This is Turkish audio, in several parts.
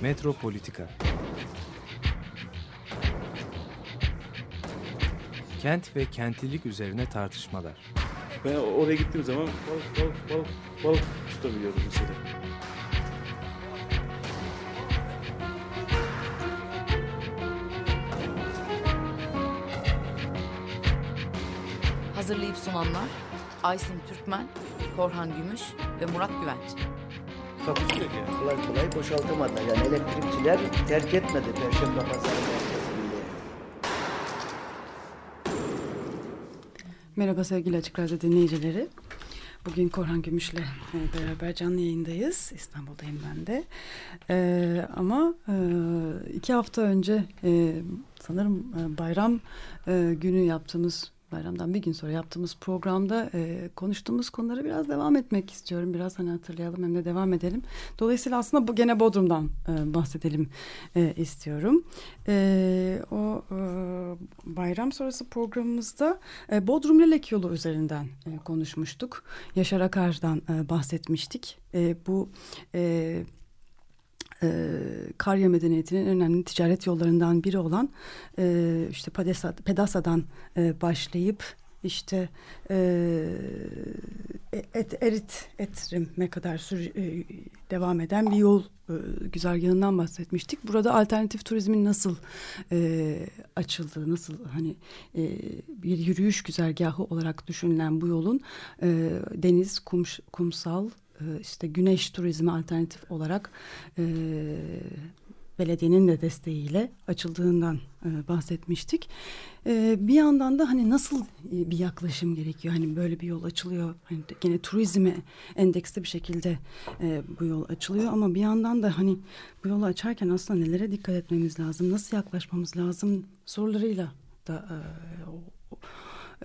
Metropolitika Kent ve kentlilik üzerine tartışmalar. Ben oraya gittiğim zaman balık balık balık balık tutabiliyordum mesela. Hazırlayıp sunanlar Aysin Türkmen, Korhan Gümüş ve Murat Güvenç. Takusuyor ki. kolay kolay boşaltamadı. Yani elektrikçiler terk etmedi Perşembe Pazarı merkezinde. Merhaba sevgili Açık Radyo dinleyicileri. Bugün Korhan Gümüş'le e, beraber canlı yayındayız. İstanbul'dayım ben de. Ee, ama e, iki hafta önce e, sanırım e, bayram e, günü yaptığımız bayramdan bir gün sonra yaptığımız programda e, konuştuğumuz konuları biraz devam etmek istiyorum. Biraz hani hatırlayalım hem de devam edelim. Dolayısıyla aslında bu gene Bodrum'dan e, bahsedelim e, istiyorum. E, o e, bayram sonrası programımızda e, Bodrum Lelek yolu üzerinden e, konuşmuştuk. Yaşar Akar'dan e, bahsetmiştik. E, bu e, e, Karya medeniyetinin en önemli ticaret yollarından biri olan e, işte Padesa, Pedasa'dan e, başlayıp işte e, et, Erit Etrim'e kadar sür, e, devam eden bir yol e, güzergahından bahsetmiştik. Burada alternatif turizmin nasıl e, açıldığı, nasıl hani e, bir yürüyüş güzergahı olarak düşünülen bu yolun e, deniz, kum, kumsal, işte güneş turizmi alternatif olarak e, belediyenin de desteğiyle açıldığından e, bahsetmiştik. E, bir yandan da hani nasıl e, bir yaklaşım gerekiyor? Hani böyle bir yol açılıyor. Hani gene turizme endeksli bir şekilde e, bu yol açılıyor ama bir yandan da hani bu yolu açarken aslında nelere dikkat etmemiz lazım? Nasıl yaklaşmamız lazım? Sorularıyla da e, o,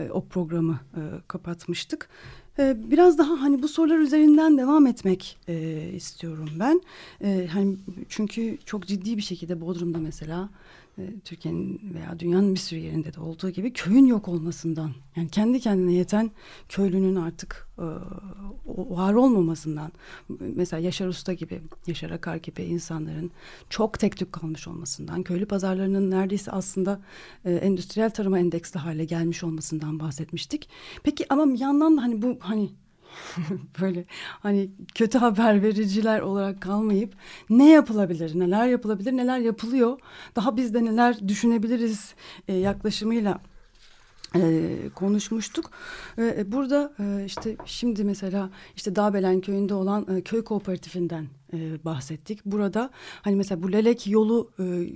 e, o programı e, kapatmıştık. E, biraz daha hani bu sorular üzerinden devam etmek e, istiyorum ben. E, hani çünkü çok ciddi bir şekilde Bodrum'da mesela Türkiye'nin veya dünyanın bir sürü yerinde de olduğu gibi köyün yok olmasından yani kendi kendine yeten köylünün artık e, var olmamasından mesela Yaşar Usta gibi Yaşar Akar gibi insanların çok tek tük kalmış olmasından köylü pazarlarının neredeyse aslında e, endüstriyel tarıma endeksli hale gelmiş olmasından bahsetmiştik. Peki ama bir yandan da hani bu hani böyle hani kötü haber vericiler olarak kalmayıp ne yapılabilir, neler yapılabilir, neler yapılıyor, daha biz de neler düşünebiliriz e, yaklaşımıyla e, konuşmuştuk. E, burada e, işte şimdi mesela işte Dağbelen köyünde olan e, köy kooperatifinden bahsettik. Burada hani mesela bu Lelek yolu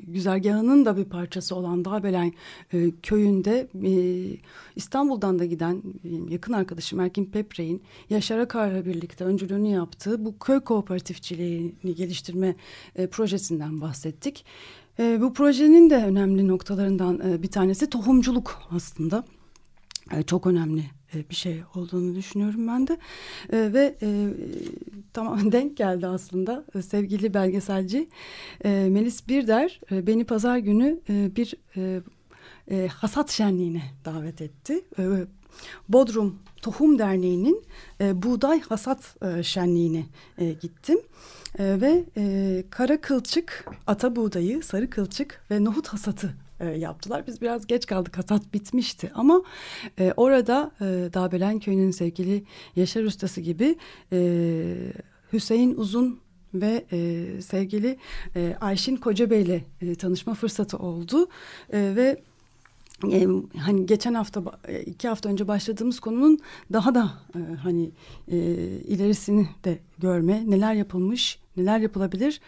güzergahının da bir parçası olan Dağbelen köyünde İstanbul'dan da giden yakın arkadaşım Erkin Peprey'in Yaşar Akar'la birlikte öncülüğünü yaptığı bu köy kooperatifçiliğini geliştirme projesinden bahsettik. E, bu projenin de önemli noktalarından e, bir tanesi tohumculuk aslında. E, çok önemli e, bir şey olduğunu düşünüyorum ben de. E, ve e, tamam denk geldi aslında e, sevgili belgeselci e, Melis Birder e, beni pazar günü e, bir e, e, hasat şenliğine davet etti. E, Bodrum Tohum Derneği'nin e, buğday hasat e, şenliğine e, gittim. E, ve e, kara kılçık, ata buğdayı, sarı kılçık ve nohut hasatı e, yaptılar. Biz biraz geç kaldık hasat bitmişti ama e, orada e, Dağbelen Köyü'nün sevgili Yaşar Ustası gibi e, Hüseyin Uzun ve e, sevgili e, Ayşin Kocabey ile e, tanışma fırsatı oldu e, ve e, hani geçen hafta iki hafta önce başladığımız konunun daha da e, hani e, ilerisini de görme neler yapılmış neler yapılabilir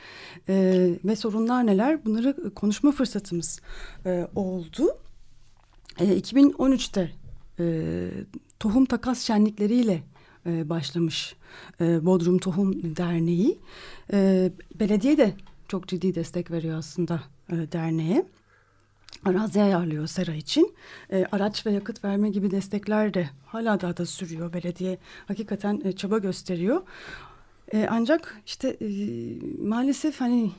e, ve sorunlar neler bunları konuşma fırsatımız e, oldu. E, 2013'te e, tohum takas şenlikleriyle e, başlamış e, Bodrum Tohum Derneği. E, belediye de çok ciddi destek veriyor aslında e, derneğe arazi ayarlıyor sera için. E, araç ve yakıt verme gibi destekler de hala daha da sürüyor. Belediye hakikaten e, çaba gösteriyor. E, ancak işte e, maalesef hani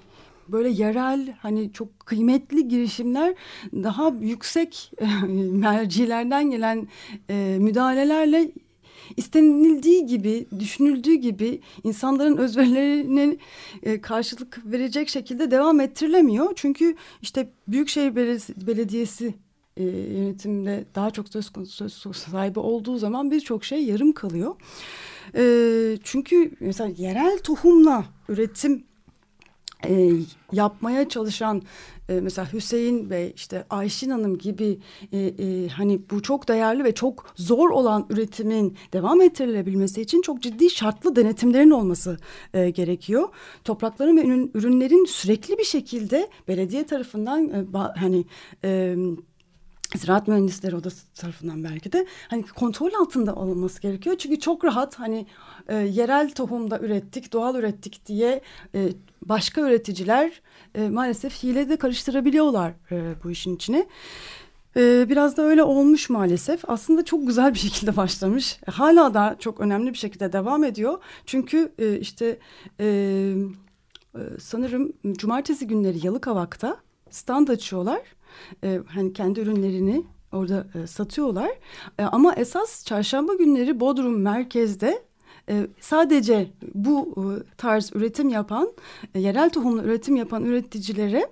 böyle yerel hani çok kıymetli girişimler daha yüksek e, mercilerden gelen e, müdahalelerle istenildiği gibi, düşünüldüğü gibi insanların özverilerine e, karşılık verecek şekilde devam ettirilemiyor. Çünkü işte Büyükşehir Belediyesi, e, yönetimde daha çok söz söz sahibi olduğu zaman birçok şey yarım kalıyor. E, çünkü mesela yerel tohumla üretim e, yapmaya çalışan e, mesela Hüseyin Bey işte Ayşin Hanım gibi e, e, hani bu çok değerli ve çok zor olan üretimin devam ettirilebilmesi için çok ciddi şartlı denetimlerin olması e, gerekiyor. Toprakların ve ürün, ürünlerin sürekli bir şekilde belediye tarafından e, ba, hani e, Ziraat Mühendisleri Odası tarafından belki de hani kontrol altında olması gerekiyor. Çünkü çok rahat hani e, yerel tohumda ürettik, doğal ürettik diye e, başka üreticiler e, maalesef hile de karıştırabiliyorlar e, bu işin içine. E, biraz da öyle olmuş maalesef. Aslında çok güzel bir şekilde başlamış. Hala da çok önemli bir şekilde devam ediyor. Çünkü e, işte e, e, sanırım cumartesi günleri Yalıkavak'ta stand açıyorlar e, hani kendi ürünlerini orada e, satıyorlar. E, ama esas çarşamba günleri Bodrum merkezde e, sadece bu e, tarz üretim yapan, e, yerel tohumlu üretim yapan üreticilere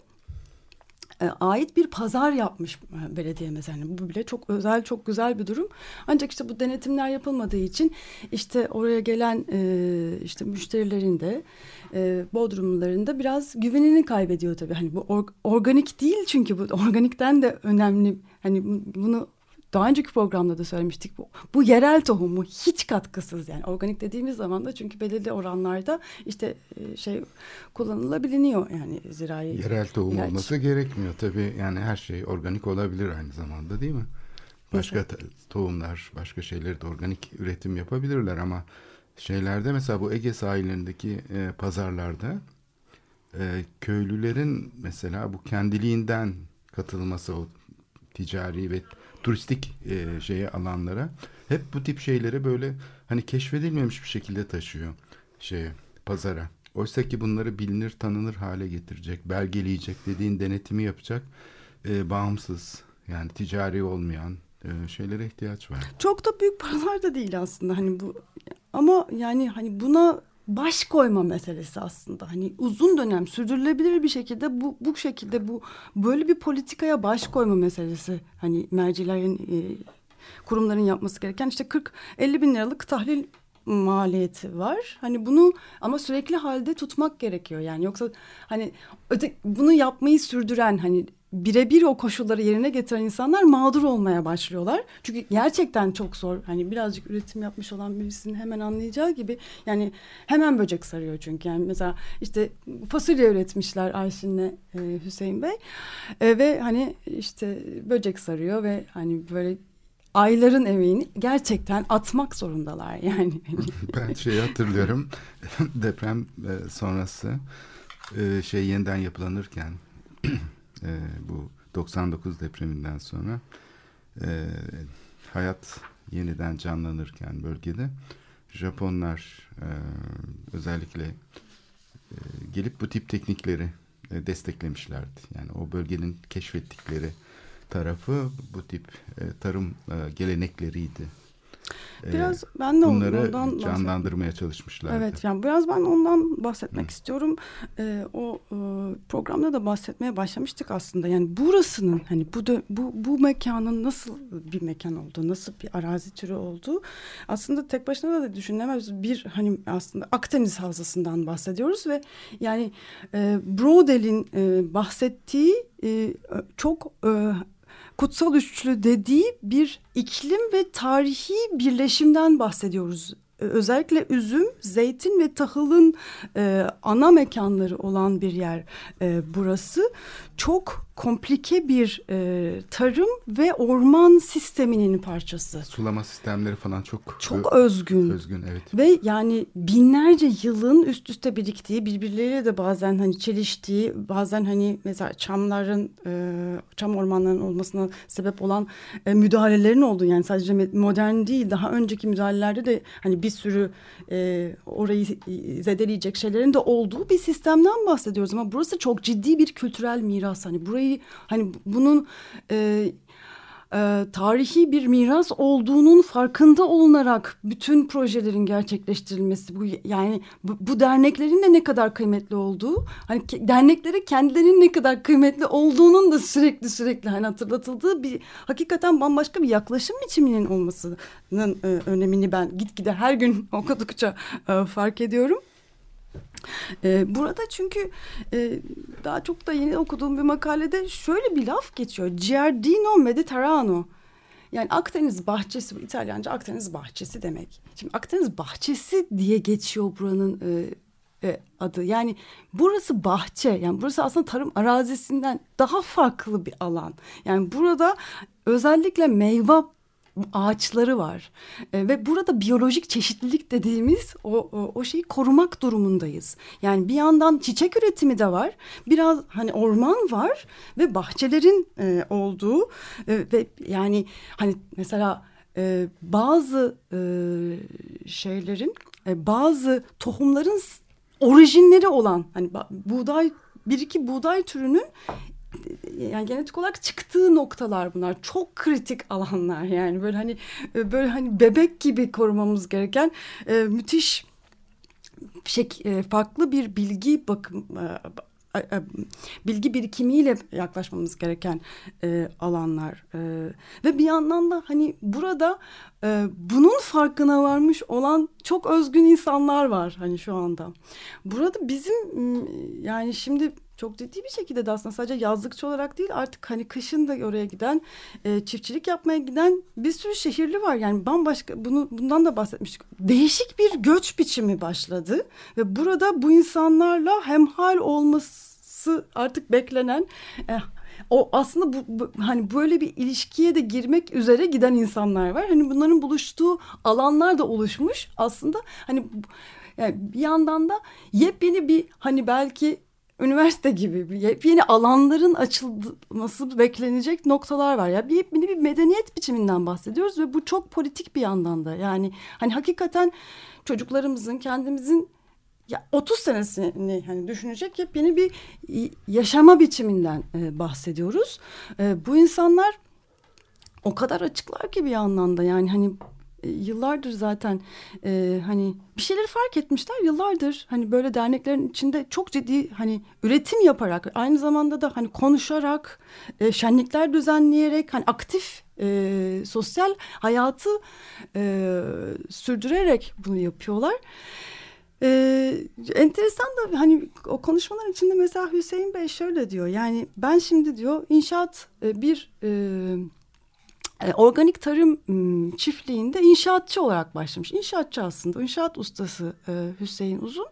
e, ait bir pazar yapmış e, belediye mesela. Bu bile çok özel, çok güzel bir durum. Ancak işte bu denetimler yapılmadığı için işte oraya gelen e, işte müşterilerin de e, Bodrumluların da biraz güvenini kaybediyor tabii. Hani bu or, organik değil çünkü bu organikten de önemli. Hani bunu daha önceki programda da söylemiştik bu, bu yerel tohumu hiç katkısız yani organik dediğimiz zaman da çünkü belirli oranlarda işte e, şey kullanılabiliyor yani zirai yerel tohum ilaç. olması gerekmiyor tabii yani her şey organik olabilir aynı zamanda değil mi? Başka tohumlar, başka şeyleri de organik üretim yapabilirler ama şeylerde mesela bu Ege sahillerindeki e, pazarlarda e, köylülerin mesela bu kendiliğinden katılması o ticari ve turistik e, şeye alanlara hep bu tip şeyleri böyle hani keşfedilmemiş bir şekilde taşıyor şeye pazara. Oysa ki bunları bilinir tanınır hale getirecek, belgeleyecek, dediğin denetimi yapacak e, bağımsız yani ticari olmayan e, şeylere ihtiyaç var. Çok da büyük paralar da değil aslında hani bu ama yani hani buna baş koyma meselesi aslında. Hani uzun dönem sürdürülebilir bir şekilde bu bu şekilde bu böyle bir politikaya baş koyma meselesi. Hani mercilerin e, kurumların yapması gereken işte 40 50 bin liralık tahlil maliyeti var. Hani bunu ama sürekli halde tutmak gerekiyor. Yani yoksa hani öte, bunu yapmayı sürdüren hani birebir o koşulları yerine getiren insanlar mağdur olmaya başlıyorlar. Çünkü gerçekten çok zor. Hani birazcık üretim yapmış olan birisinin hemen anlayacağı gibi yani hemen böcek sarıyor çünkü. Yani mesela işte fasulye üretmişler Ayşin'le e, Hüseyin Bey. E, ve hani işte böcek sarıyor ve hani böyle ayların emeğini gerçekten atmak zorundalar yani. ben şeyi hatırlıyorum deprem e, sonrası e, şey yeniden yapılanırken e, bu 99 depreminden sonra hayat yeniden canlanırken bölgede Japonlar özellikle gelip bu tip teknikleri desteklemişlerdi. Yani o bölgenin keşfettikleri tarafı bu tip e, tarım e, gelenekleriydi. Ee, biraz ben de bunları ondan canlandırmaya çalışmışlar. Evet yani biraz ben ondan bahsetmek Hı. istiyorum. Ee, o e, programda da bahsetmeye başlamıştık aslında. Yani burasının hani bu da, bu bu mekanın nasıl bir mekan olduğu, nasıl bir arazi türü olduğu aslında tek başına da düşünülemez. Bir hani aslında Akdeniz havzasından bahsediyoruz ve yani e, Brodel'in e, bahsettiği e, çok e, kutsal üçlü dediği bir iklim ve tarihi birleşimden bahsediyoruz e, özellikle üzüm, zeytin ve tahılın e, ana mekanları olan bir yer e, burası. Çok komplike bir e, tarım ve orman sisteminin parçası. Sulama sistemleri falan çok çok özgün. Özgün evet. Ve yani binlerce yılın üst üste biriktiği, birbirleriyle de bazen hani çeliştiği, bazen hani mesela çamların, e, çam ormanlarının olmasına sebep olan e, müdahalelerin olduğu yani sadece modern değil, daha önceki müdahalelerde de hani bir sürü e, orayı zedeleyecek şeylerin de olduğu bir sistemden bahsediyoruz ama burası çok ciddi bir kültürel miras. Hani burayı hani bunun e, e, tarihi bir miras olduğunun farkında olunarak bütün projelerin gerçekleştirilmesi bu yani bu, bu derneklerin de ne kadar kıymetli olduğu hani ke, derneklere kendilerinin ne kadar kıymetli olduğunun da sürekli sürekli hani hatırlatıldığı bir hakikaten bambaşka bir yaklaşım biçiminin olmasının e, önemini ben gitgide her gün okudukça e, fark ediyorum. Ee, burada çünkü e, daha çok da yeni okuduğum bir makalede şöyle bir laf geçiyor. Giardino Mediterrano. Yani Akdeniz bahçesi, bu İtalyanca Akdeniz bahçesi demek. Şimdi Akdeniz bahçesi diye geçiyor buranın e, e, adı. Yani burası bahçe, yani burası aslında tarım arazisinden daha farklı bir alan. Yani burada özellikle meyve ağaçları var e, ve burada biyolojik çeşitlilik dediğimiz o, o o şeyi korumak durumundayız. Yani bir yandan çiçek üretimi de var, biraz hani orman var ve bahçelerin e, olduğu e, ve yani hani mesela e, bazı e, şeylerin e, bazı tohumların orijinleri olan hani buğday bir iki buğday türünün yani genetik olarak çıktığı noktalar bunlar. Çok kritik alanlar yani böyle hani e, böyle hani bebek gibi korumamız gereken e, müthiş şey, e, farklı bir bilgi bakım e, e, bilgi birikimiyle yaklaşmamız gereken e, alanlar e, ve bir yandan da hani burada e, bunun farkına varmış olan çok özgün insanlar var hani şu anda. Burada bizim yani şimdi çok ciddi bir şekilde de aslında sadece yazlıkçı olarak değil artık hani kışın da oraya giden e, çiftçilik yapmaya giden bir sürü şehirli var. Yani bambaşka bunu bundan da bahsetmiştik. Değişik bir göç biçimi başladı ve burada bu insanlarla hemhal olması artık beklenen e, o aslında bu, bu hani böyle bir ilişkiye de girmek üzere giden insanlar var. Hani bunların buluştuğu alanlar da oluşmuş. Aslında hani yani bir yandan da yepyeni bir hani belki üniversite gibi yeni alanların açılması beklenecek noktalar var. Ya bir yepyeni bir medeniyet biçiminden bahsediyoruz ve bu çok politik bir yandan da. Yani hani hakikaten çocuklarımızın kendimizin ya 30 senesini hani düşünecek yepyeni bir yaşama biçiminden e, bahsediyoruz. E, bu insanlar o kadar açıklar ki bir yandan da yani hani yıllardır zaten e, hani bir şeyleri fark etmişler yıllardır hani böyle derneklerin içinde çok ciddi hani üretim yaparak aynı zamanda da hani konuşarak e, şenlikler düzenleyerek hani aktif e, sosyal hayatı e, sürdürerek bunu yapıyorlar. Ee, enteresan da hani o konuşmaların içinde mesela Hüseyin Bey şöyle diyor yani ben şimdi diyor inşaat e, bir e, organik tarım çiftliğinde inşaatçı olarak başlamış. İnşaatçı aslında, inşaat ustası e, Hüseyin Uzun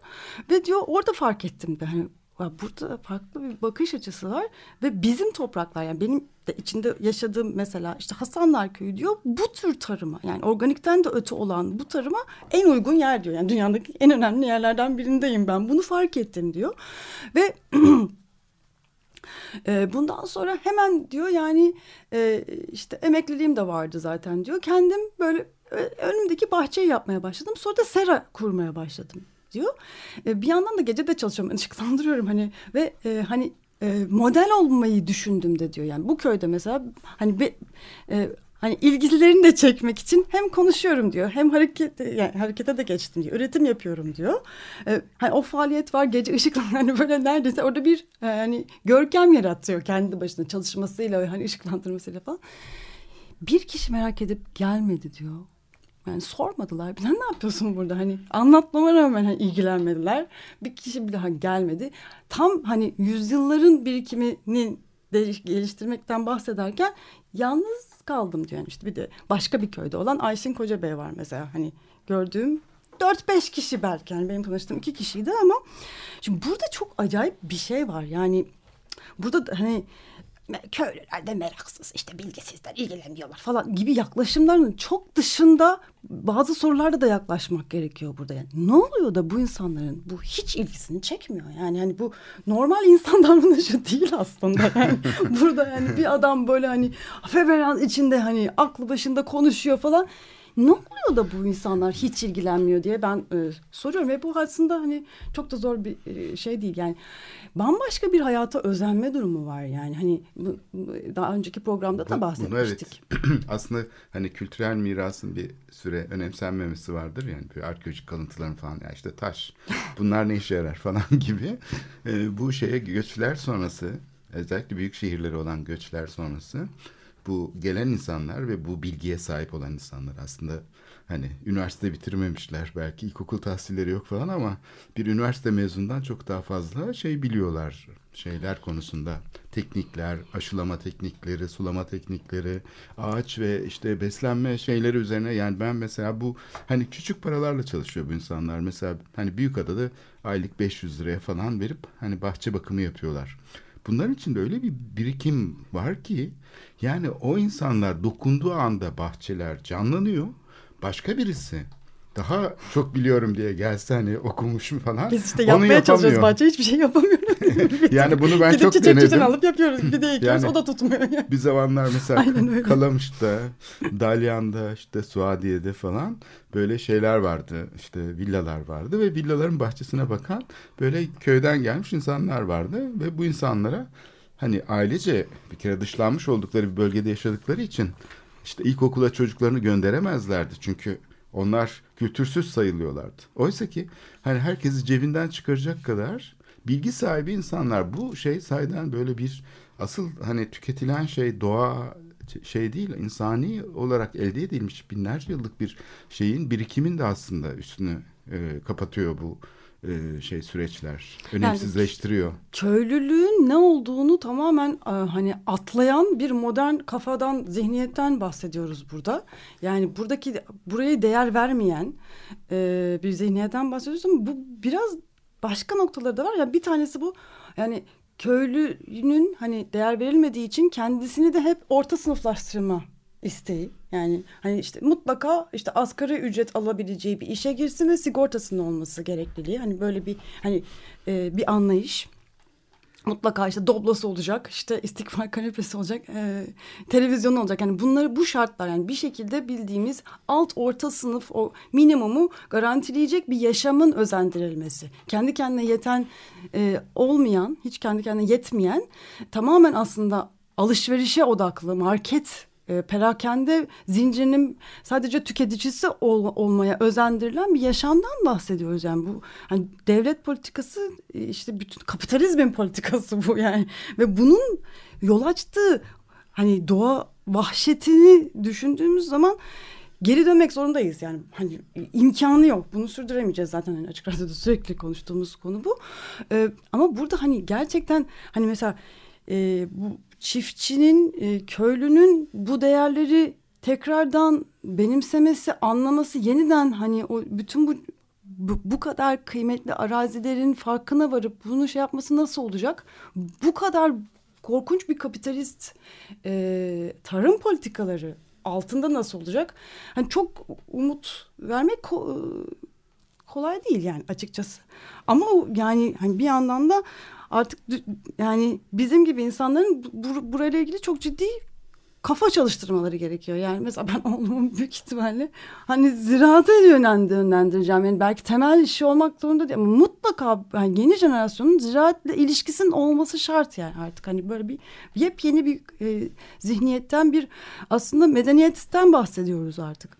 ve diyor orada fark ettim de hani burada farklı bir bakış açısı var ve bizim topraklar yani benim de içinde yaşadığım mesela işte Hasanlar Köyü diyor bu tür tarıma yani organikten de öte olan bu tarıma en uygun yer diyor. Yani dünyadaki en önemli yerlerden birindeyim ben bunu fark ettim diyor ve E, bundan sonra hemen diyor yani e, işte emekliliğim de vardı zaten diyor. Kendim böyle e, önümdeki bahçeyi yapmaya başladım. Sonra da sera kurmaya başladım diyor. E, bir yandan da gece de çalışıyorum, ışıklandırıyorum hani ve hani model olmayı düşündüm de diyor. Yani bu köyde mesela hani be, hani ilgilerini de çekmek için hem konuşuyorum diyor hem hareket yani harekete de geçtim diyor üretim yapıyorum diyor ee, hani o faaliyet var gece ışıkla hani böyle neredeyse orada bir yani görkem yaratıyor kendi başına çalışmasıyla hani ışıklandırmasıyla falan bir kişi merak edip gelmedi diyor yani sormadılar. Sen ne yapıyorsun burada? Hani anlatmama rağmen hani ilgilenmediler. Bir kişi bir daha gelmedi. Tam hani yüzyılların birikimini geliştirmekten bahsederken yalnız kaldım diyor. Yani işte bir de başka bir köyde olan Ayşin Kocabey var mesela. Hani gördüğüm dört beş kişi belki yani benim tanıştığım iki kişiydi ama şimdi burada çok acayip bir şey var. Yani burada hani köylüler de meraksız işte bilgisizler ilgilenmiyorlar falan gibi yaklaşımların çok dışında bazı sorularda da yaklaşmak gerekiyor burada. Yani ne oluyor da bu insanların bu hiç ilgisini çekmiyor? Yani hani bu normal insan davranışı değil aslında. Yani burada yani bir adam böyle hani feveran içinde hani aklı başında konuşuyor falan ne oluyor da bu insanlar hiç ilgilenmiyor diye ben e, soruyorum. Ve bu aslında hani çok da zor bir e, şey değil. Yani bambaşka bir hayata özenme durumu var yani. Hani bu, daha önceki programda da Bu- bunu bahsetmiştik. evet. Aslında hani kültürel mirasın bir süre önemsenmemesi vardır. Yani bir arkeolojik kalıntıların falan ya işte taş bunlar ne işe yarar? falan gibi. Ee, bu şeye göçler sonrası özellikle büyük şehirlere olan göçler sonrası bu gelen insanlar ve bu bilgiye sahip olan insanlar aslında hani üniversite bitirmemişler belki ilkokul tahsilleri yok falan ama bir üniversite mezundan çok daha fazla şey biliyorlar şeyler konusunda teknikler, aşılama teknikleri, sulama teknikleri, ağaç ve işte beslenme şeyleri üzerine yani ben mesela bu hani küçük paralarla çalışıyor bu insanlar. Mesela hani Büyükada'da aylık 500 liraya falan verip hani bahçe bakımı yapıyorlar. Bunların içinde öyle bir birikim var ki yani o insanlar dokunduğu anda bahçeler canlanıyor. Başka birisi daha çok biliyorum diye gelse hani okumuşum falan. Biz işte yapmaya çalışıyoruz yapamıyor. bahçe hiçbir şey yapamıyoruz. Yani bunu ben Gidip çok denedim. alıp yapıyoruz bir de ekiyoruz Yani- o da tutmuyor. Bir zamanlar mesela. Kalamış'ta, Dalyan'da, işte Suadiye'de falan böyle şeyler vardı. İşte villalar vardı ve villaların bahçesine bakan böyle köyden gelmiş insanlar vardı ve bu insanlara hani ailece bir kere dışlanmış oldukları bir bölgede yaşadıkları için işte ilkokula çocuklarını gönderemezlerdi. Çünkü onlar kültürsüz sayılıyorlardı. Oysa ki hani herkesi cebinden çıkaracak kadar bilgi sahibi insanlar bu şey sayeden böyle bir asıl hani tüketilen şey doğa şey değil insani olarak elde edilmiş binlerce yıllık bir şeyin birikimin de aslında üstünü e, kapatıyor bu e, şey süreçler önemsizleştiriyor. köylülüğün ne olduğunu tamamen e, hani atlayan bir modern kafadan zihniyetten bahsediyoruz burada. Yani buradaki buraya değer vermeyen e, bir zihniyetten bahsediyoruz ama bu biraz başka noktaları da var. Yani bir tanesi bu yani köylünün hani değer verilmediği için kendisini de hep orta sınıflaştırma isteği. Yani hani işte mutlaka işte asgari ücret alabileceği bir işe girsin ve sigortasının olması gerekliliği. Hani böyle bir hani e, bir anlayış. Mutlaka işte doblası olacak, işte istikbal kanepesi olacak, e, televizyonu olacak. Yani bunları bu şartlar yani bir şekilde bildiğimiz alt orta sınıf o minimumu garantileyecek bir yaşamın özendirilmesi. Kendi kendine yeten e, olmayan, hiç kendi kendine yetmeyen tamamen aslında alışverişe odaklı market e, perakende zincirinin sadece tüketicisi ol- olmaya özendirilen bir yaşamdan bahsediyoruz. Yani bu hani devlet politikası e, işte bütün kapitalizmin politikası bu yani. Ve bunun yol açtığı hani doğa vahşetini düşündüğümüz zaman geri dönmek zorundayız. Yani hani imkanı yok. Bunu sürdüremeyeceğiz zaten. Hani açık radyoda sürekli konuştuğumuz konu bu. Ee, ama burada hani gerçekten hani mesela e, bu çiftçinin e, köylünün bu değerleri tekrardan benimsemesi anlaması yeniden hani o bütün bu bu, bu kadar kıymetli arazilerin farkına varıp bunu şey yapması nasıl olacak? Bu kadar korkunç bir kapitalist e, tarım politikaları altında nasıl olacak? Hani çok umut vermek ko- kolay değil yani açıkçası. Ama yani hani bir yandan da artık yani bizim gibi insanların bu, burayla ilgili çok ciddi kafa çalıştırmaları gerekiyor. Yani mesela ben oğlumu büyük ihtimalle hani yönlendi- yönlendireceğim. Yani belki temel işi olmak zorunda değil ama mutlaka yani yeni jenerasyonun ziraatle ilişkisinin olması şart yani artık hani böyle bir yepyeni bir e, zihniyetten bir aslında medeniyetten bahsediyoruz artık.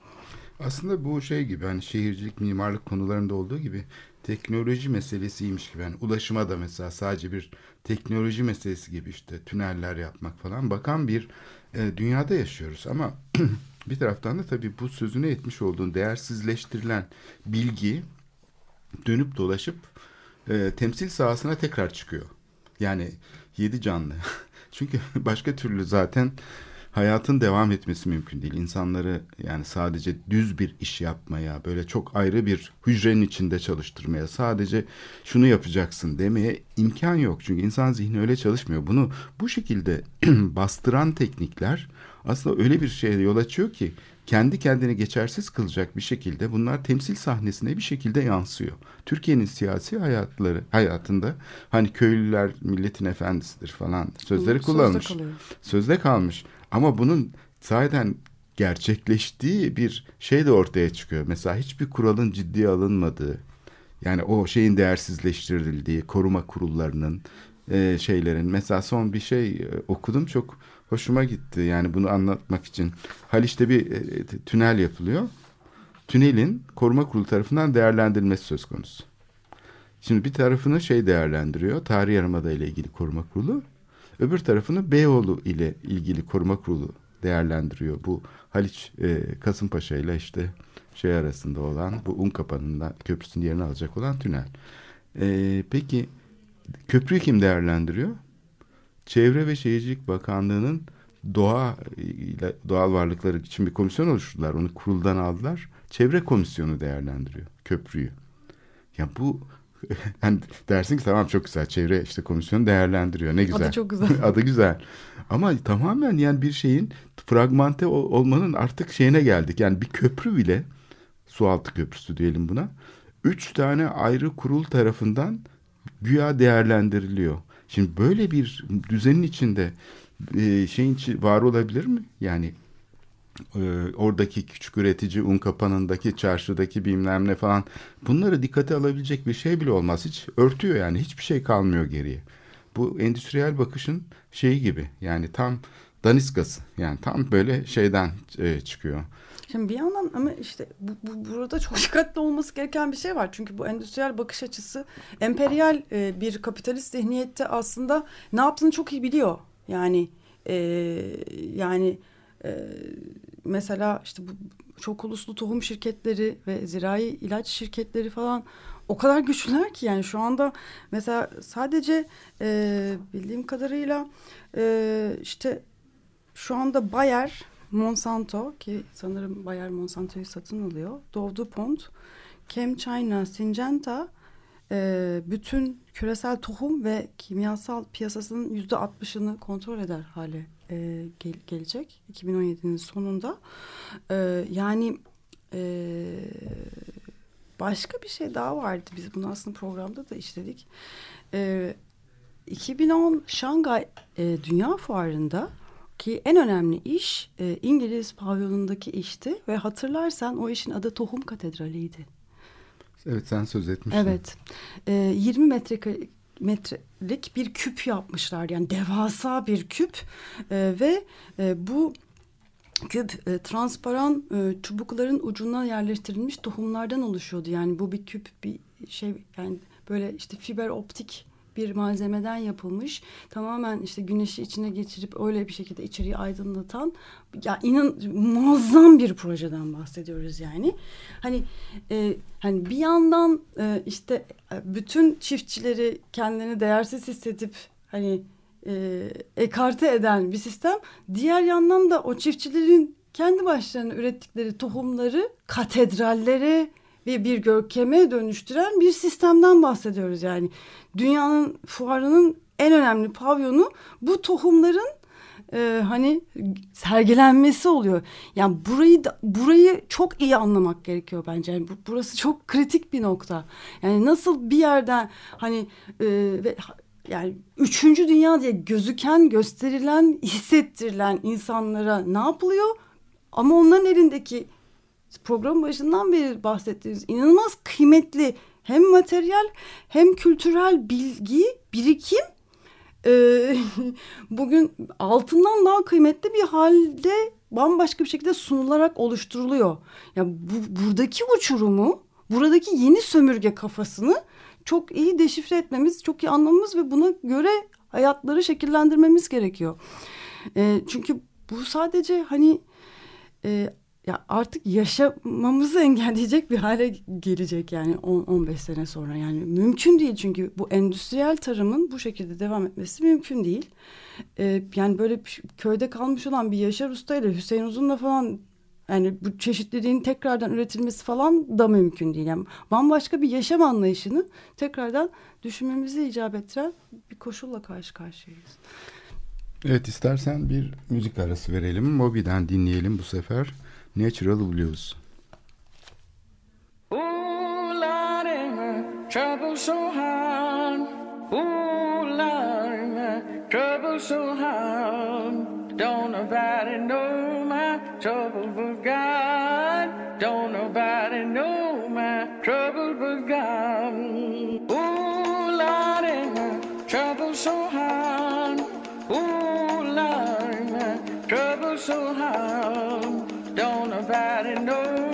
Aslında bu şey gibi hani şehircilik mimarlık konularında olduğu gibi teknoloji meselesiymiş gibi. Yani ulaşıma da mesela sadece bir teknoloji meselesi gibi işte tüneller yapmak falan bakan bir e, dünyada yaşıyoruz. Ama bir taraftan da tabii bu sözüne etmiş olduğun değersizleştirilen bilgi dönüp dolaşıp e, temsil sahasına tekrar çıkıyor. Yani yedi canlı. Çünkü başka türlü zaten hayatın devam etmesi mümkün değil. İnsanları yani sadece düz bir iş yapmaya, böyle çok ayrı bir hücrenin içinde çalıştırmaya, sadece şunu yapacaksın demeye imkan yok. Çünkü insan zihni öyle çalışmıyor. Bunu bu şekilde bastıran teknikler aslında öyle bir şeye yol açıyor ki kendi kendini geçersiz kılacak bir şekilde bunlar temsil sahnesine bir şekilde yansıyor. Türkiye'nin siyasi hayatları hayatında hani köylüler milletin efendisidir falan sözleri Sözde kullanmış. kalıyor. Sözde kalmış. Ama bunun zaten gerçekleştiği bir şey de ortaya çıkıyor. Mesela hiçbir kuralın ciddiye alınmadığı, yani o şeyin değersizleştirildiği, koruma kurullarının e, şeylerin. Mesela son bir şey e, okudum çok hoşuma gitti. Yani bunu anlatmak için. Haliç'te bir e, tünel yapılıyor. Tünelin koruma kurulu tarafından değerlendirilmesi söz konusu. Şimdi bir tarafını şey değerlendiriyor. Tarih Yarımada ile ilgili koruma kurulu. Öbür tarafını Beyoğlu ile ilgili koruma kurulu değerlendiriyor. Bu Haliç e, Kasımpaşa ile işte şey arasında olan bu Unkapanı'nda köprüsünün yerini alacak olan tünel. E, peki köprüyü kim değerlendiriyor? Çevre ve Şehircilik Bakanlığı'nın doğa ile doğal varlıklar için bir komisyon oluşturdular. Onu kuruldan aldılar. Çevre komisyonu değerlendiriyor köprüyü. Ya bu yani dersin ki tamam çok güzel çevre işte komisyonu değerlendiriyor ne güzel. Adı çok güzel. Adı güzel. Ama tamamen yani bir şeyin fragmente olmanın artık şeyine geldik. Yani bir köprü bile sualtı köprüsü diyelim buna. Üç tane ayrı kurul tarafından güya değerlendiriliyor. Şimdi böyle bir düzenin içinde şeyin var olabilir mi? Yani e, oradaki küçük üretici un kapanındaki çarşıdaki bilmem ne falan bunları dikkate alabilecek bir şey bile olmaz. Hiç örtüyor yani hiçbir şey kalmıyor geriye. Bu endüstriyel bakışın şeyi gibi yani tam daniskası yani tam böyle şeyden e, çıkıyor. Şimdi bir yandan ama işte bu, bu, burada çok dikkatli olması gereken bir şey var. Çünkü bu endüstriyel bakış açısı emperyal e, bir kapitalist zihniyette aslında ne yaptığını çok iyi biliyor. Yani e, yani e, mesela işte bu çok uluslu tohum şirketleri ve zirai ilaç şirketleri falan o kadar güçlüler ki yani şu anda mesela sadece e, bildiğim kadarıyla e, işte şu anda Bayer Monsanto ki sanırım Bayer Monsanto'yu satın alıyor. Dow DuPont, ChemChina, Syngenta e, bütün küresel tohum ve kimyasal piyasasının yüzde altmışını kontrol eder hale e, gel, gelecek 2017'nin sonunda. E, yani e, başka bir şey daha vardı. Biz bunu aslında programda da işledik. E, 2010 Şangay e, Dünya Fuarı'nda ki en önemli iş e, İngiliz pavyonundaki işti ve hatırlarsan o işin adı Tohum Katedrali'ydi. Evet sen söz etmiştin. Evet. E, 20 metre metrelik bir küp yapmışlar. Yani devasa bir küp. E, ve e, bu küp e, transparan e, çubukların ucuna yerleştirilmiş tohumlardan oluşuyordu. Yani bu bir küp bir şey yani böyle işte fiber optik bir malzemeden yapılmış. Tamamen işte güneşi içine geçirip öyle bir şekilde içeriği aydınlatan ya inan muazzam bir projeden bahsediyoruz yani. Hani e, hani bir yandan e, işte e, bütün çiftçileri kendini değersiz hissedip hani e, ekarte eden bir sistem. Diğer yandan da o çiftçilerin kendi başlarına ürettikleri tohumları katedrallere ve bir görkeme dönüştüren bir sistemden bahsediyoruz yani. Dünyanın fuarının en önemli pavyonu bu tohumların e, hani sergilenmesi oluyor. Yani burayı da, burayı çok iyi anlamak gerekiyor bence. Yani burası çok kritik bir nokta. Yani nasıl bir yerden hani e, ve yani üçüncü dünya diye gözüken, gösterilen, hissettirilen insanlara ne yapılıyor? Ama onların elindeki program başından beri bahsettiğimiz inanılmaz kıymetli hem materyal hem kültürel bilgi, birikim e, bugün altından daha kıymetli bir halde bambaşka bir şekilde sunularak oluşturuluyor. Ya yani bu, buradaki uçurumu, buradaki yeni sömürge kafasını çok iyi deşifre etmemiz, çok iyi anlamamız ve buna göre hayatları şekillendirmemiz gerekiyor. E, çünkü bu sadece hani e, ya artık yaşamamızı engelleyecek bir hale gelecek yani 10-15 sene sonra yani mümkün değil çünkü bu endüstriyel tarımın bu şekilde devam etmesi mümkün değil. Ee, yani böyle köyde kalmış olan bir Yaşar Usta ile Hüseyin Uzun'la falan yani bu çeşitliliğin tekrardan üretilmesi falan da mümkün değil. Yani bambaşka bir yaşam anlayışını tekrardan düşünmemizi icap ettiren bir koşulla karşı karşıyayız. Evet istersen bir müzik arası verelim. Moby'den dinleyelim bu sefer. Natural Blues. Ooh, trouble so hard. Ooh, Lord, trouble so hard. Don't nobody know my trouble but God. Don't nobody know my trouble but God. Ooh, Lord, my trouble so hard. Ooh, Lord, my trouble so hard. Don't nobody know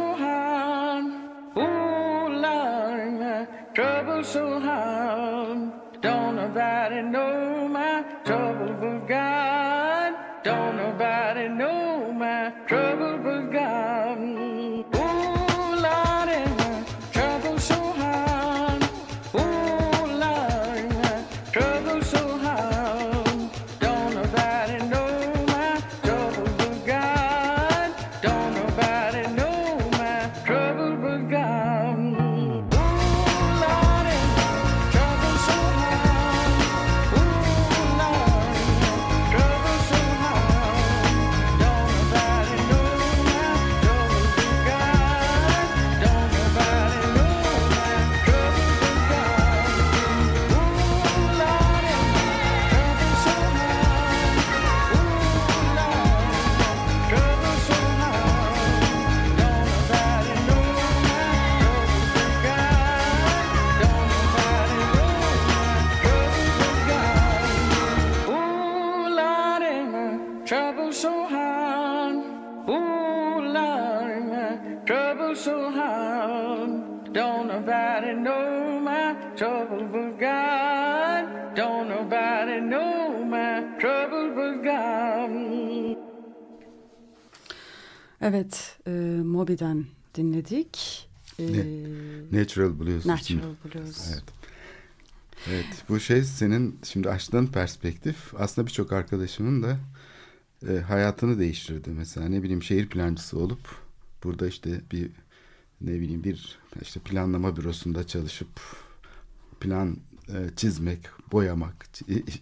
so hard. Ooh, Lordy, my trouble so hard. Don't nobody know my trouble but God. Don't nobody know my trouble but God. Evet, e, Moby'den dinledik. E, Natural Blues. Natural Blues. Evet. Evet bu şey senin şimdi açtığın perspektif aslında birçok arkadaşımın da e, hayatını değiştirdi. Mesela ne bileyim şehir plancısı olup burada işte bir ne bileyim bir işte planlama bürosunda çalışıp plan e, çizmek, boyamak,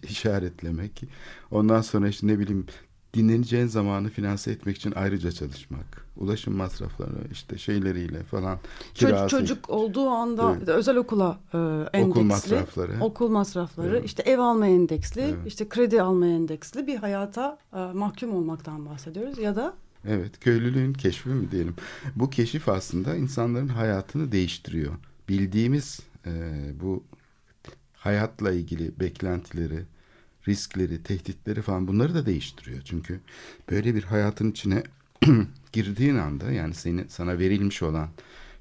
işaretlemek. Ondan sonra işte ne bileyim dinleneceğin zamanı finanse etmek için ayrıca çalışmak. Ulaşım masrafları işte şeyleriyle falan. Çocuk, çocuk olduğu anda Evet. özel okula e, endeksli. Okul masrafları. Okul masrafları, Evet. işte ev alma endeksli, Evet. işte kredi alma endeksli bir hayata e, mahkum olmaktan bahsediyoruz. Ya da Evet, köylülüğün keşfi mi diyelim. Bu keşif aslında insanların hayatını değiştiriyor. Bildiğimiz e, bu hayatla ilgili beklentileri, riskleri, tehditleri falan bunları da değiştiriyor. Çünkü böyle bir hayatın içine girdiğin anda yani seni sana verilmiş olan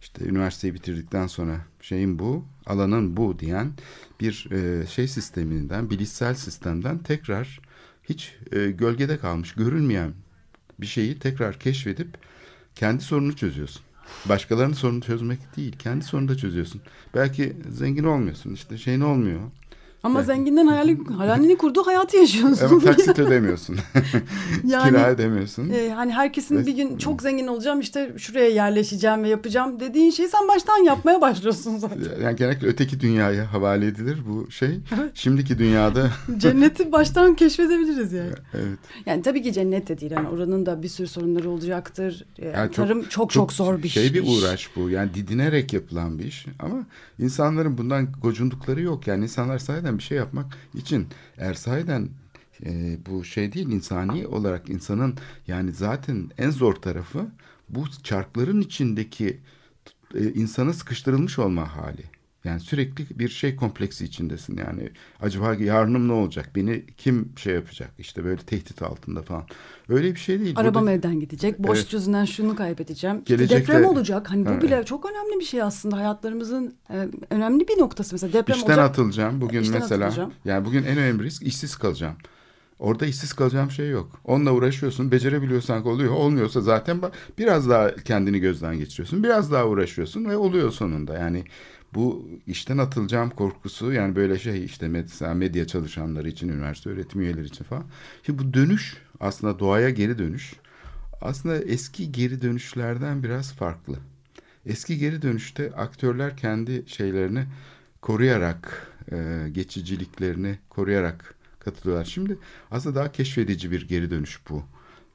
işte üniversiteyi bitirdikten sonra şeyin bu, alanın bu diyen bir e, şey sisteminden, bilişsel sistemden tekrar hiç e, gölgede kalmış, görünmeyen bir şeyi tekrar keşfedip kendi sorununu çözüyorsun. Başkalarının sorununu çözmek değil, kendi sorununu da çözüyorsun. Belki zengin olmuyorsun, işte şeyin olmuyor. Ama Evet. zenginden hayali, hayalini kurduğu hayatı yaşıyorsun. Ama taksit ödemiyorsun, yani kira ödemiyorsun. e, hani herkesin bir gün çok zengin olacağım işte şuraya yerleşeceğim ve yapacağım dediğin şeyi sen baştan yapmaya başlıyorsun zaten. Yani genellikle öteki dünyaya havale edilir bu şey. Şimdiki dünyada Cenneti baştan keşfedebiliriz yani. evet. Yani tabii ki cennet de değil. Yani oranın da bir sürü sorunları olacaktır. Yani Yani çok- tarım çok, çok zor bir şey bir iş. uğraş bu. Yani didinerek yapılan bir iş ama insanların bundan gocundukları yok. Yani insanlar sahiden bir şey yapmak için eğer sahiden e, bu şey değil insani olarak insanın yani zaten en zor tarafı bu çarkların içindeki e, insana sıkıştırılmış olma hali. Yani sürekli bir şey kompleksi içindesin yani. Acaba yarınım ne olacak? Beni kim şey yapacak? İşte böyle tehdit altında falan. Öyle bir şey değil. Arabam Burada- evden gidecek. Boş Evet. yüzünden şunu kaybedeceğim. İşte Gelecekte- deprem olacak. Hani bu Ha, bile çok önemli bir şey aslında. Hayatlarımızın e, önemli bir noktası. Mesela deprem İşten olacak. atılacağım bugün İşten mesela. atılacağım. Yani bugün en önemli risk işsiz kalacağım. Orada işsiz kalacağım şey yok. Onunla uğraşıyorsun. Becerebiliyorsan oluyor. Olmuyorsa zaten biraz daha kendini gözden geçiriyorsun. Biraz daha uğraşıyorsun ve oluyor sonunda. Yani bu işten atılacağım korkusu yani böyle şey işte mesela medya çalışanları için, üniversite öğretim üyeleri için falan. Şimdi bu dönüş aslında doğaya geri dönüş aslında eski geri dönüşlerden biraz farklı. Eski geri dönüşte aktörler kendi şeylerini koruyarak, e, geçiciliklerini koruyarak katılıyorlar. Şimdi aslında daha keşfedici bir geri dönüş bu.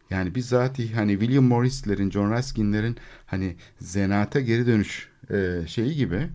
Yani bizzat hani William Morris'lerin, John Ruskin'lerin hani zanaata geri dönüş e, şeyi gibi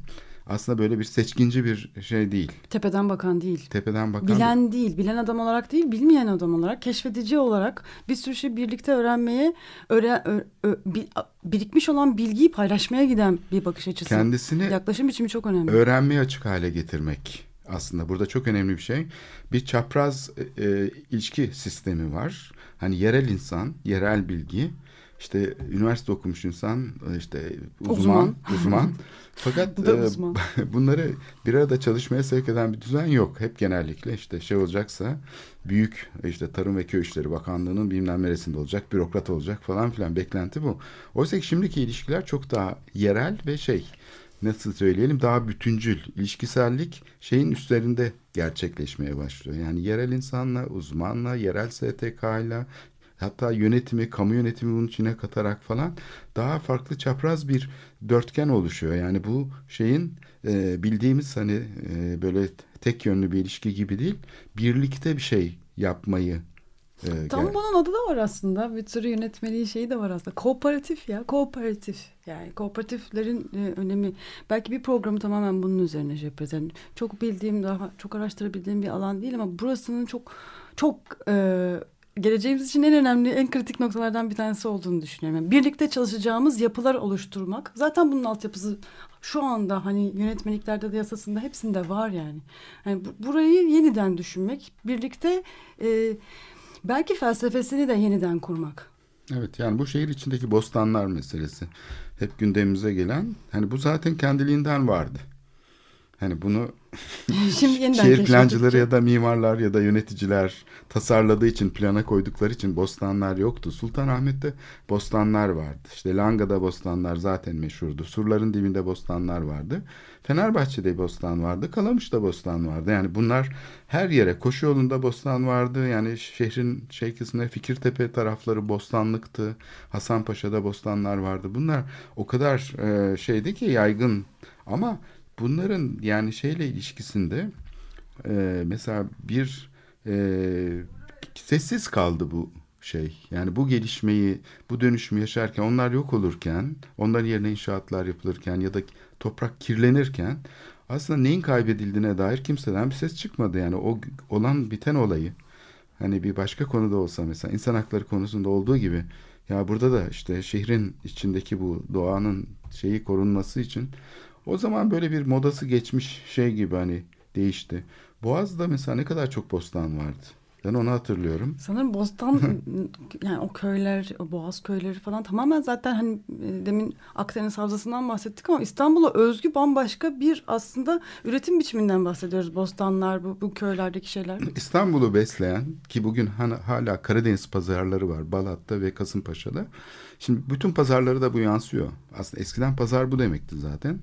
aslında böyle bir seçkinci bir şey değil. Tepeden bakan değil. Tepeden bakan Bilen değil, bilen adam olarak değil, bilmeyen adam olarak, keşfedici olarak bir sürü şey birlikte öğrenmeye, öğre, ö- ö- bi- birikmiş olan bilgiyi paylaşmaya giden bir bakış açısı. kendisini Yaklaşım biçimi çok önemli. öğrenmeye açık hale getirmek aslında burada çok önemli bir şey. Bir çapraz e, e, ilişki sistemi var. Hani yerel insan, yerel bilgi, işte üniversite okumuş insan, e, işte uzman, Uzman. uzman. Fakat Bu e, uzman. bunları bir arada çalışmaya sevk eden bir düzen yok. Hep genellikle işte şey olacaksa büyük işte Tarım ve Köy İşleri Bakanlığı'nın bilmem neresinde olacak, bürokrat olacak falan filan beklenti bu. Oysa ki şimdiki ilişkiler çok daha yerel ve şey nasıl söyleyelim daha bütüncül ilişkisellik şeyin üstlerinde gerçekleşmeye başlıyor. Yani yerel insanla, uzmanla, yerel STK ile hatta yönetimi, kamu yönetimi bunun içine katarak falan daha farklı çapraz bir dörtgen oluşuyor. Yani bu şeyin e, bildiğimiz hani e, böyle tek yönlü bir ilişki gibi değil, birlikte bir şey yapmayı e, Tam gel- bunun adı da var aslında. Bir sürü yönetmeliği şeyi de var aslında. Kooperatif ya. Kooperatif. Yani kooperatiflerin e, önemi. Belki bir programı tamamen bunun üzerine şey yaparız. Yani çok bildiğim, daha çok araştırabildiğim bir alan değil ama burasının çok çok e, geleceğimiz için en önemli, en kritik noktalardan bir tanesi olduğunu düşünüyorum. Yani birlikte çalışacağımız yapılar oluşturmak. Zaten bunun altyapısı şu anda hani yönetmeliklerde de yasasında hepsinde var yani. Yani bu- burayı yeniden düşünmek, birlikte e, belki felsefesini de yeniden kurmak. Evet yani bu şehir içindeki bostanlar meselesi hep gündemimize gelen hani bu zaten kendiliğinden vardı. Hani bunu Şimdi yeniden şehir plancıları ya da mimarlar ya da yöneticiler tasarladığı için plana koydukları için bostanlar yoktu. Sultanahmet'te bostanlar vardı. İşte Langa'da bostanlar zaten meşhurdu. Surların dibinde bostanlar vardı. Fenerbahçe'de bostan vardı. Kalamış'ta bostan vardı. Yani bunlar her yere koşu yolunda bostan vardı. Yani şehrin şey kısmına Fikirtepe tarafları bostanlıktı. Hasanpaşa'da bostanlar vardı. Bunlar o kadar e, şeydi ki yaygın ama bunların yani şeyle ilişkisinde e, mesela bir e, sessiz kaldı bu şey. Yani bu gelişmeyi, bu dönüşümü yaşarken onlar yok olurken, onların yerine inşaatlar yapılırken ya da toprak kirlenirken aslında neyin kaybedildiğine dair kimseden bir ses çıkmadı. Yani o olan biten olayı hani bir başka konuda olsa mesela insan hakları konusunda olduğu gibi ya burada da işte şehrin içindeki bu doğanın şeyi korunması için o zaman böyle bir modası geçmiş şey gibi hani değişti. Boğaz'da mesela ne kadar çok bostan vardı. Ben onu hatırlıyorum. Sanırım Bostan yani o köyler, o Boğaz köyleri falan tamamen zaten hani e, demin Akdeniz Havzası'ndan bahsettik ama İstanbul'a özgü bambaşka bir aslında üretim biçiminden bahsediyoruz. Bostanlar, bu, bu köylerdeki şeyler. İstanbul'u besleyen ki bugün hala, hala Karadeniz pazarları var Balat'ta ve Kasımpaşa'da. Şimdi bütün pazarları da bu yansıyor. Aslında eskiden pazar bu demekti zaten.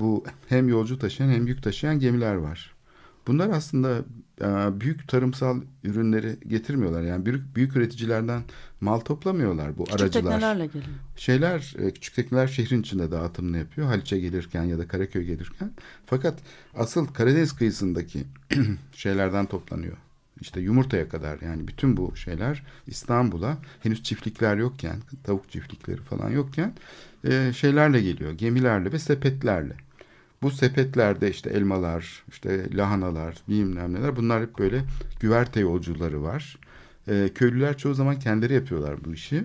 Bu hem yolcu taşıyan hem yük taşıyan gemiler var. Bunlar aslında e, büyük tarımsal ürünleri getirmiyorlar. Yani büyük, büyük üreticilerden mal toplamıyorlar bu Küçük aracılar. teknelerle geliyor. Şeyler e, küçük tekneler şehrin içinde dağıtımını yapıyor. Haliç'e gelirken ya da Karaköy gelirken. Fakat asıl Karadeniz kıyısındaki şeylerden toplanıyor. İşte yumurtaya kadar yani bütün bu şeyler İstanbul'a henüz çiftlikler yokken tavuk çiftlikleri falan yokken e, şeylerle geliyor. Gemilerle ve sepetlerle. Bu sepetlerde işte elmalar, işte lahanalar, bilmem neler bunlar hep böyle güverte yolcuları var. E, köylüler çoğu zaman kendileri yapıyorlar bu işi.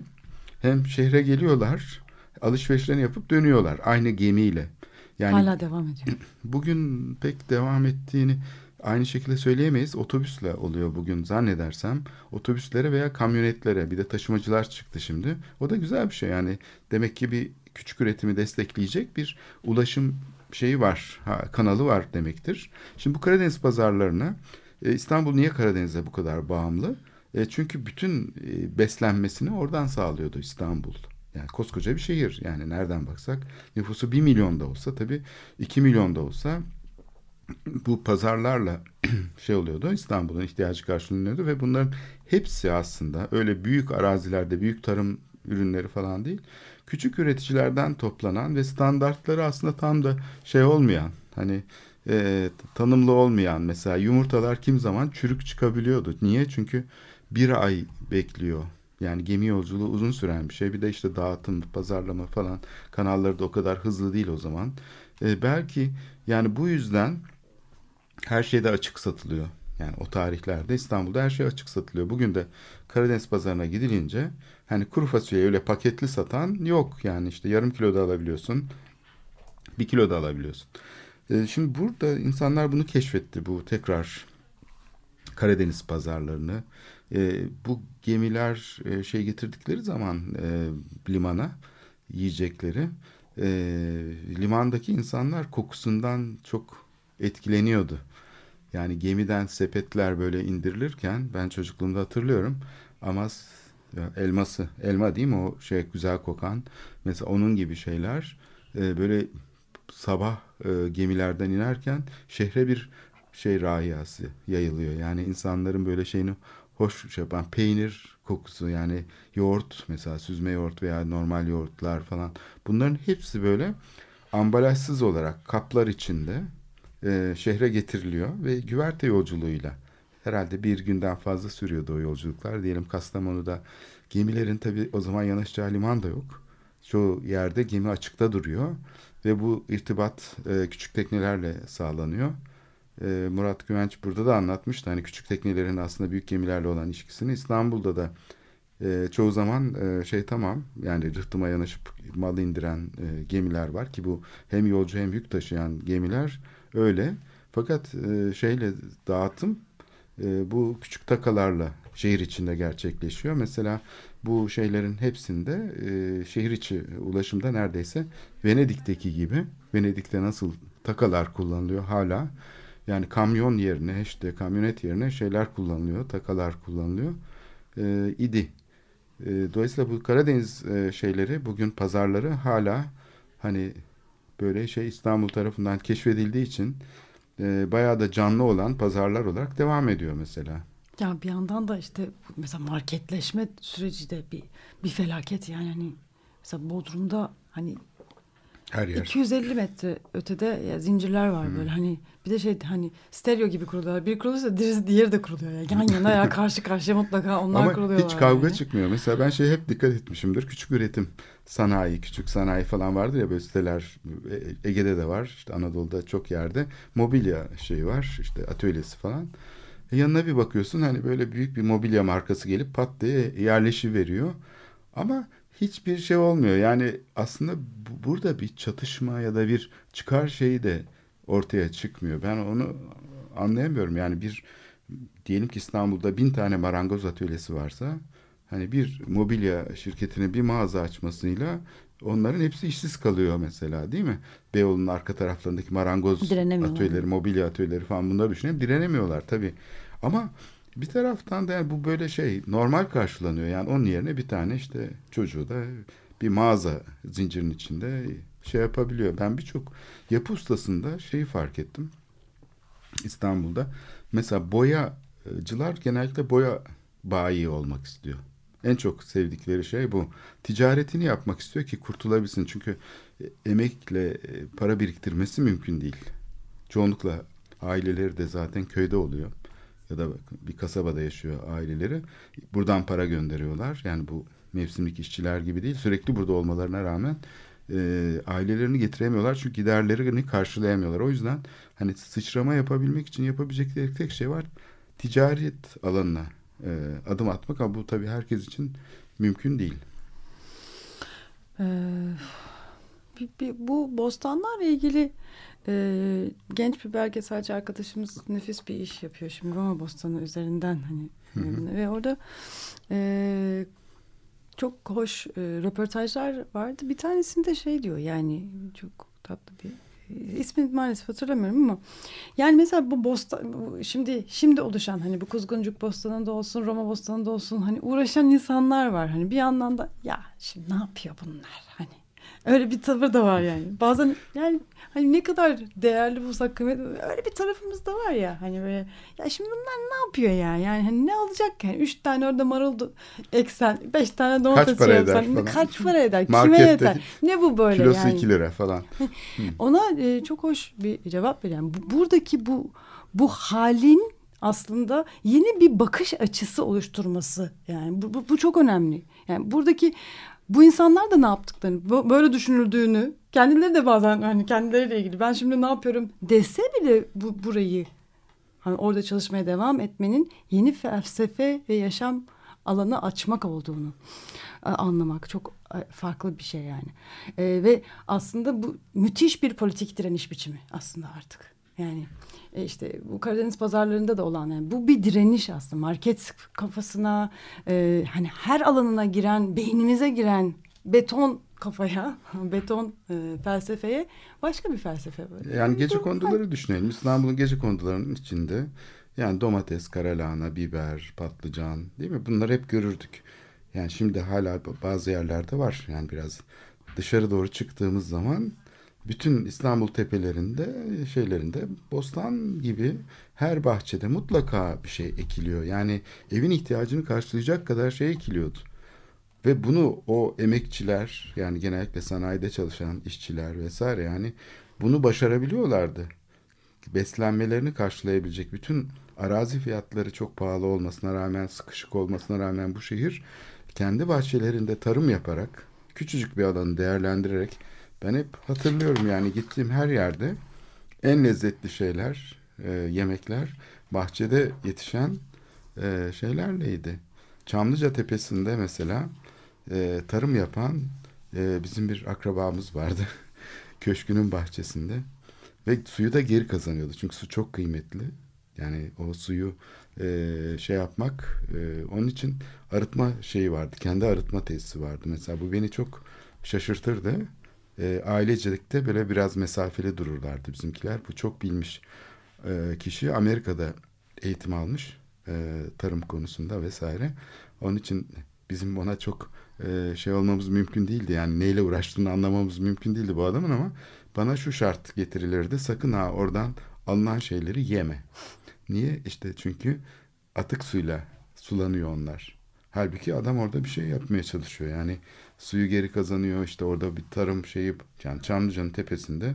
Hem şehre geliyorlar, alışverişlerini yapıp dönüyorlar aynı gemiyle. Yani Hala devam ediyor. bugün pek devam ettiğini aynı şekilde söyleyemeyiz. Otobüsle oluyor bugün zannedersem. Otobüslere veya kamyonetlere bir de taşımacılar çıktı şimdi. O da güzel bir şey yani. Demek ki bir küçük üretimi destekleyecek bir ulaşım şeyi var, ha, kanalı var demektir. Şimdi bu Karadeniz pazarlarına e, İstanbul niye Karadeniz'e bu kadar bağımlı? E, çünkü bütün e, beslenmesini oradan sağlıyordu İstanbul. Yani koskoca bir şehir. Yani nereden baksak nüfusu bir milyon da olsa tabii iki milyon da olsa bu pazarlarla şey oluyordu. İstanbul'un ihtiyacı karşılanıyordu ve bunların hepsi aslında öyle büyük arazilerde büyük tarım ürünleri falan değil. Küçük üreticilerden toplanan ve standartları aslında tam da şey olmayan hani e, tanımlı olmayan mesela yumurtalar kim zaman çürük çıkabiliyordu. Niye? Çünkü bir ay bekliyor. Yani gemi yolculuğu uzun süren bir şey. Bir de işte dağıtım, pazarlama falan kanalları da o kadar hızlı değil o zaman. E, belki yani bu yüzden her şeyde açık satılıyor. Yani o tarihlerde İstanbul'da her şey açık satılıyor. Bugün de Karadeniz pazarına gidilince hani kuru fasulye öyle paketli satan yok. Yani işte yarım kilo da alabiliyorsun. Bir kilo da alabiliyorsun. Ee, şimdi burada insanlar bunu keşfetti. Bu tekrar Karadeniz pazarlarını. Ee, bu gemiler e, şey getirdikleri zaman e, limana yiyecekleri e, limandaki insanlar kokusundan çok etkileniyordu. Yani gemiden sepetler böyle indirilirken ben çocukluğumda hatırlıyorum ama elması elma değil mi o şey güzel kokan mesela onun gibi şeyler e, böyle sabah e, gemilerden inerken şehre bir şey rahiyası yayılıyor. Yani insanların böyle şeyini hoş şey yapan peynir kokusu yani yoğurt mesela süzme yoğurt veya normal yoğurtlar falan bunların hepsi böyle ambalajsız olarak kaplar içinde e, şehre getiriliyor ve güverte yolculuğuyla herhalde bir günden fazla sürüyordu o yolculuklar. Diyelim Kastamonu'da gemilerin tabi o zaman yanaşacağı liman da yok. Çoğu yerde gemi açıkta duruyor ve bu irtibat e, küçük teknelerle sağlanıyor. E, Murat Güvenç burada da anlatmıştı. Hani küçük teknelerin aslında büyük gemilerle olan ilişkisini. İstanbul'da da e, çoğu zaman e, şey tamam yani rıhtıma yanaşıp mal indiren e, gemiler var ki bu hem yolcu hem yük taşıyan gemiler öyle. Fakat e, şeyle dağıtım e, bu küçük takalarla şehir içinde gerçekleşiyor. Mesela bu şeylerin hepsinde e, şehir içi ulaşımda neredeyse Venedik'teki gibi Venedik'te nasıl takalar kullanılıyor hala yani kamyon yerine işte kamyonet yerine şeyler kullanılıyor takalar kullanılıyor e, idi. E, dolayısıyla bu Karadeniz e, şeyleri bugün pazarları hala hani böyle şey İstanbul tarafından keşfedildiği için e, bayağı da canlı olan pazarlar olarak devam ediyor mesela. Ya bir yandan da işte mesela marketleşme süreci de bir bir felaket yani hani mesela Bodrum'da hani her yer. 250 metre ötede ya zincirler var hmm. böyle hani bir de şey hani stereo gibi kuruluyorlar. Bir kurulursa diğeri de kuruluyor ya. Yan yana ya karşı karşıya mutlaka onlar Ama kuruluyorlar. hiç kavga yani. çıkmıyor. Mesela ben şey hep dikkat etmişimdir. Küçük üretim sanayi, küçük sanayi falan vardır ya böyle siteler e, Ege'de de var. işte Anadolu'da çok yerde mobilya şeyi var. işte atölyesi falan. E yanına bir bakıyorsun hani böyle büyük bir mobilya markası gelip pat diye yerleşi veriyor. Ama hiçbir şey olmuyor. Yani aslında bu, burada bir çatışma ya da bir çıkar şeyi de ortaya çıkmıyor. Ben onu anlayamıyorum. Yani bir diyelim ki İstanbul'da bin tane marangoz atölyesi varsa hani bir mobilya şirketine bir mağaza açmasıyla onların hepsi işsiz kalıyor mesela değil mi? Beyoğlu'nun arka taraflarındaki marangoz atölyeleri, mobilya atölyeleri falan bunları düşünelim. Direnemiyorlar tabii. Ama bir taraftan da yani bu böyle şey normal karşılanıyor. Yani onun yerine bir tane işte çocuğu da bir mağaza zincirinin içinde şey yapabiliyor. Ben birçok yapı ustasında şeyi fark ettim. İstanbul'da mesela boyacılar genellikle boya bayi olmak istiyor. En çok sevdikleri şey bu. Ticaretini yapmak istiyor ki kurtulabilsin. Çünkü e, emekle e, para biriktirmesi mümkün değil. Çoğunlukla aileleri de zaten köyde oluyor. Ya da bir kasabada yaşıyor aileleri. Buradan para gönderiyorlar. Yani bu mevsimlik işçiler gibi değil. Sürekli burada olmalarına rağmen e, ailelerini getiremiyorlar. Çünkü giderlerini karşılayamıyorlar. O yüzden hani sıçrama yapabilmek için yapabilecekleri tek şey var. Ticaret alanına e, adım atmak ama bu tabii herkes için mümkün değil. Ee, bu bostanlarla ilgili e, genç bir belgeselci arkadaşımız nefis bir iş yapıyor şimdi Roma Bostanı üzerinden hani e, ve orada e, çok hoş e, röportajlar vardı. Bir tanesinde şey diyor yani çok tatlı bir e, ismini maalesef hatırlamıyorum ama yani mesela bu bostan bu şimdi şimdi oluşan hani bu Kuzguncuk Bostanı'nda olsun Roma Bostanı'nda olsun hani uğraşan insanlar var hani bir yandan da ya şimdi ne yapıyor bunlar hani öyle bir tavır da var yani bazen yani hani ne kadar değerli bulsak kıymetli öyle bir tarafımız da var ya hani böyle ya şimdi bunlar ne yapıyor ya yani hani ne olacak yani üç tane orada marul eksen beş tane domates para şey eder falan. kaç para eder kime yeter ne bu böyle Kilosu yani 2 lira falan. ona e, çok hoş bir cevap veriyor. Yani bu, buradaki bu bu halin aslında yeni bir bakış açısı oluşturması. Yani bu, bu, bu çok önemli. Yani buradaki bu insanlar da ne yaptıklarını, böyle düşünüldüğünü, kendileri de bazen hani kendileriyle ilgili ben şimdi ne yapıyorum dese bile bu burayı hani orada çalışmaya devam etmenin yeni felsefe ve yaşam alanı açmak olduğunu e, anlamak çok e, farklı bir şey yani. E, ve aslında bu müthiş bir politik direniş biçimi aslında artık. Yani e, işte bu Karadeniz pazarlarında da olan yani bu bir direniş aslında market kafasına e, hani her alanına giren beynimize giren beton kafaya beton e, felsefeye başka bir felsefe var. Yani gece konduları düşünelim. İstanbul'un gece kondularının içinde yani domates, karalahana, biber, patlıcan değil mi? Bunları hep görürdük. Yani şimdi hala bazı yerlerde var. Yani biraz dışarı doğru çıktığımız zaman bütün İstanbul tepelerinde şeylerinde bostan gibi her bahçede mutlaka bir şey ekiliyor. Yani evin ihtiyacını karşılayacak kadar şey ekiliyordu. Ve bunu o emekçiler yani genellikle sanayide çalışan işçiler vesaire yani bunu başarabiliyorlardı. Beslenmelerini karşılayabilecek bütün arazi fiyatları çok pahalı olmasına rağmen sıkışık olmasına rağmen bu şehir kendi bahçelerinde tarım yaparak küçücük bir alanı değerlendirerek ben hep hatırlıyorum yani gittiğim her yerde en lezzetli şeyler, e, yemekler bahçede yetişen e, şeylerleydi. Çamlıca Tepesi'nde mesela e, tarım yapan e, bizim bir akrabamız vardı. Köşkünün bahçesinde. Ve suyu da geri kazanıyordu. Çünkü su çok kıymetli. Yani o suyu e, şey yapmak e, onun için arıtma şeyi vardı. Kendi arıtma tesisi vardı. Mesela bu beni çok şaşırtırdı. E, ailecelikte böyle biraz mesafeli dururlardı bizimkiler. Bu çok bilmiş e, kişi Amerika'da eğitim almış e, tarım konusunda vesaire. Onun için bizim ona çok e, şey olmamız mümkün değildi. Yani neyle uğraştığını anlamamız mümkün değildi bu adamın ama bana şu şart getirilirdi. Sakın ha oradan alınan şeyleri yeme. Niye? İşte çünkü atık suyla sulanıyor onlar. Halbuki adam orada bir şey yapmaya çalışıyor. Yani suyu geri kazanıyor. İşte orada bir tarım şeyi yani Çamlıca'nın tepesinde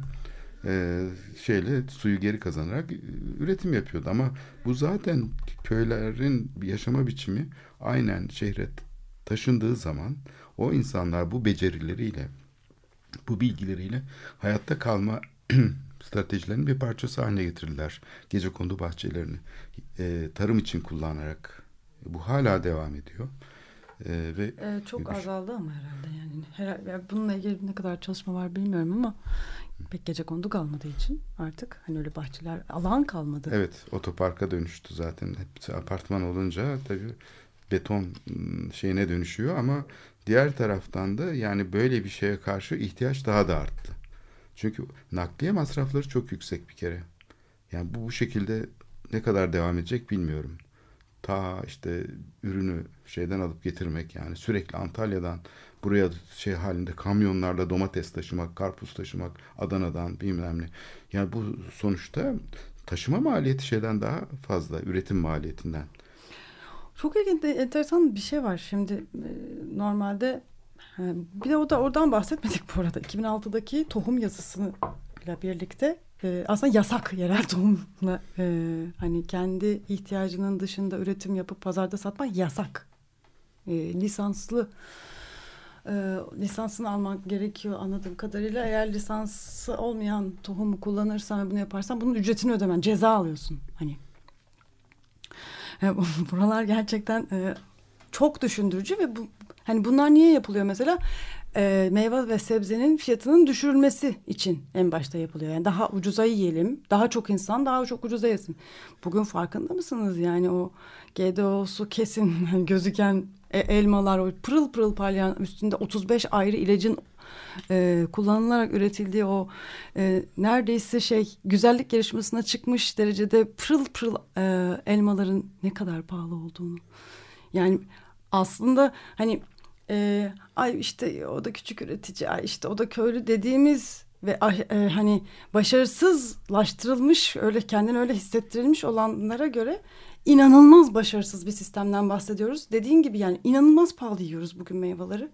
e, şeyle suyu geri kazanarak e, üretim yapıyordu. Ama bu zaten köylerin yaşama biçimi aynen şehre taşındığı zaman o insanlar bu becerileriyle bu bilgileriyle hayatta kalma stratejilerinin bir parçası haline getirdiler. Gece kondu bahçelerini e, tarım için kullanarak bu hala devam ediyor. E, ve Ee, çok bir- azaldı ama herhalde yani. Herhalde, yani bununla ilgili ne kadar çalışma var bilmiyorum ama pek gece kondu kalmadığı için artık hani öyle bahçeler alan kalmadı. Evet otoparka dönüştü zaten. Hepsi apartman olunca tabii beton şeyine dönüşüyor ama diğer taraftan da yani böyle bir şeye karşı ihtiyaç daha da arttı. Çünkü nakliye masrafları çok yüksek bir kere. Yani bu, bu şekilde ne kadar devam edecek bilmiyorum. Ta işte ürünü şeyden alıp getirmek yani sürekli Antalya'dan buraya şey halinde kamyonlarla domates taşımak, karpuz taşımak, Adana'dan bilmem ne. Yani bu sonuçta taşıma maliyeti şeyden daha fazla üretim maliyetinden. Çok ilginç, enteresan bir şey var. Şimdi e, normalde e, bir de o da oradan bahsetmedik bu arada. 2006'daki tohum yazısıyla birlikte e, aslında yasak yerel tohumla e, hani kendi ihtiyacının dışında üretim yapıp pazarda satmak yasak. E, lisanslı e, lisansını almak gerekiyor anladığım kadarıyla. Eğer lisansı olmayan tohumu kullanırsan ve bunu yaparsan bunun ücretini ödemen, ceza alıyorsun. Hani e, buralar gerçekten e, çok düşündürücü ve bu hani bunlar niye yapılıyor mesela? E, meyve ve sebzenin fiyatının düşürülmesi için en başta yapılıyor. Yani daha ucuza yiyelim, daha çok insan daha çok ucuza yesin. Bugün farkında mısınız? Yani o GDO'su kesin gözüken e, elmalar, o pırıl pırıl parlayan üstünde 35 ayrı ilacın e, kullanılarak üretildiği o e, neredeyse şey güzellik yarışmasına çıkmış derecede pırıl pırıl e, elmaların ne kadar pahalı olduğunu. Yani aslında hani e, ay işte o da küçük üretici, ay işte o da köylü dediğimiz ve e, hani başarısızlaştırılmış öyle kendini öyle hissettirilmiş olanlara göre inanılmaz başarısız bir sistemden bahsediyoruz. Dediğin gibi yani inanılmaz pahalı yiyoruz bugün meyveleri.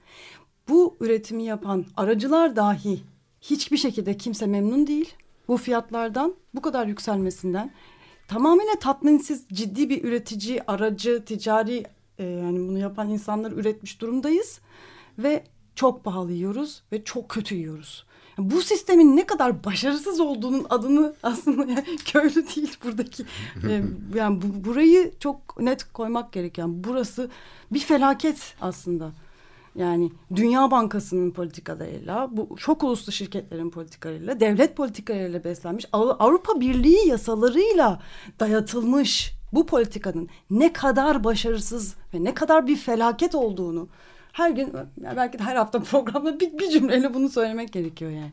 Bu üretimi yapan aracılar dahi hiçbir şekilde kimse memnun değil. Bu fiyatlardan bu kadar yükselmesinden tamamıyla tatminsiz ciddi bir üretici, aracı, ticari e, yani bunu yapan insanlar üretmiş durumdayız ve çok pahalı yiyoruz ve çok kötü yiyoruz. Yani bu sistemin ne kadar başarısız olduğunun adını aslında yani köylü değil buradaki e, yani bu, burayı çok net koymak gerekiyor. Yani burası bir felaket aslında. Yani Dünya Bankası'nın politikalarıyla, bu çok uluslu şirketlerin politikalarıyla, devlet politikalarıyla beslenmiş, Av- Avrupa Birliği yasalarıyla dayatılmış bu politikanın ne kadar başarısız ve ne kadar bir felaket olduğunu her gün belki de her hafta programda bir, bir cümleyle bunu söylemek gerekiyor yani.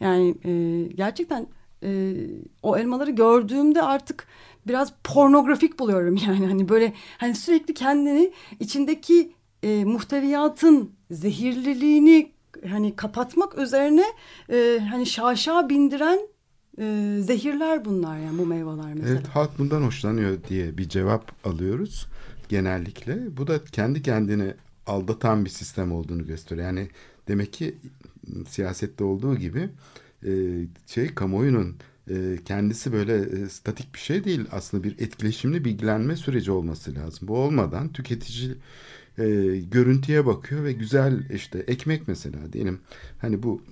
Yani e, gerçekten e, o elmaları gördüğümde artık biraz pornografik buluyorum yani hani böyle hani sürekli kendini içindeki e, muhteviyatın zehirliliğini hani kapatmak üzerine e, hani şaşa bindiren e, zehirler bunlar yani bu meyveler mesela. Evet halk bundan hoşlanıyor diye bir cevap alıyoruz genellikle. Bu da kendi kendini aldatan bir sistem olduğunu gösteriyor. Yani demek ki siyasette olduğu gibi e, şey kamuoyunun e, kendisi böyle e, statik bir şey değil. Aslında bir etkileşimli bilgilenme süreci olması lazım. Bu olmadan tüketici e, görüntüye bakıyor ve güzel işte ekmek mesela diyelim hani bu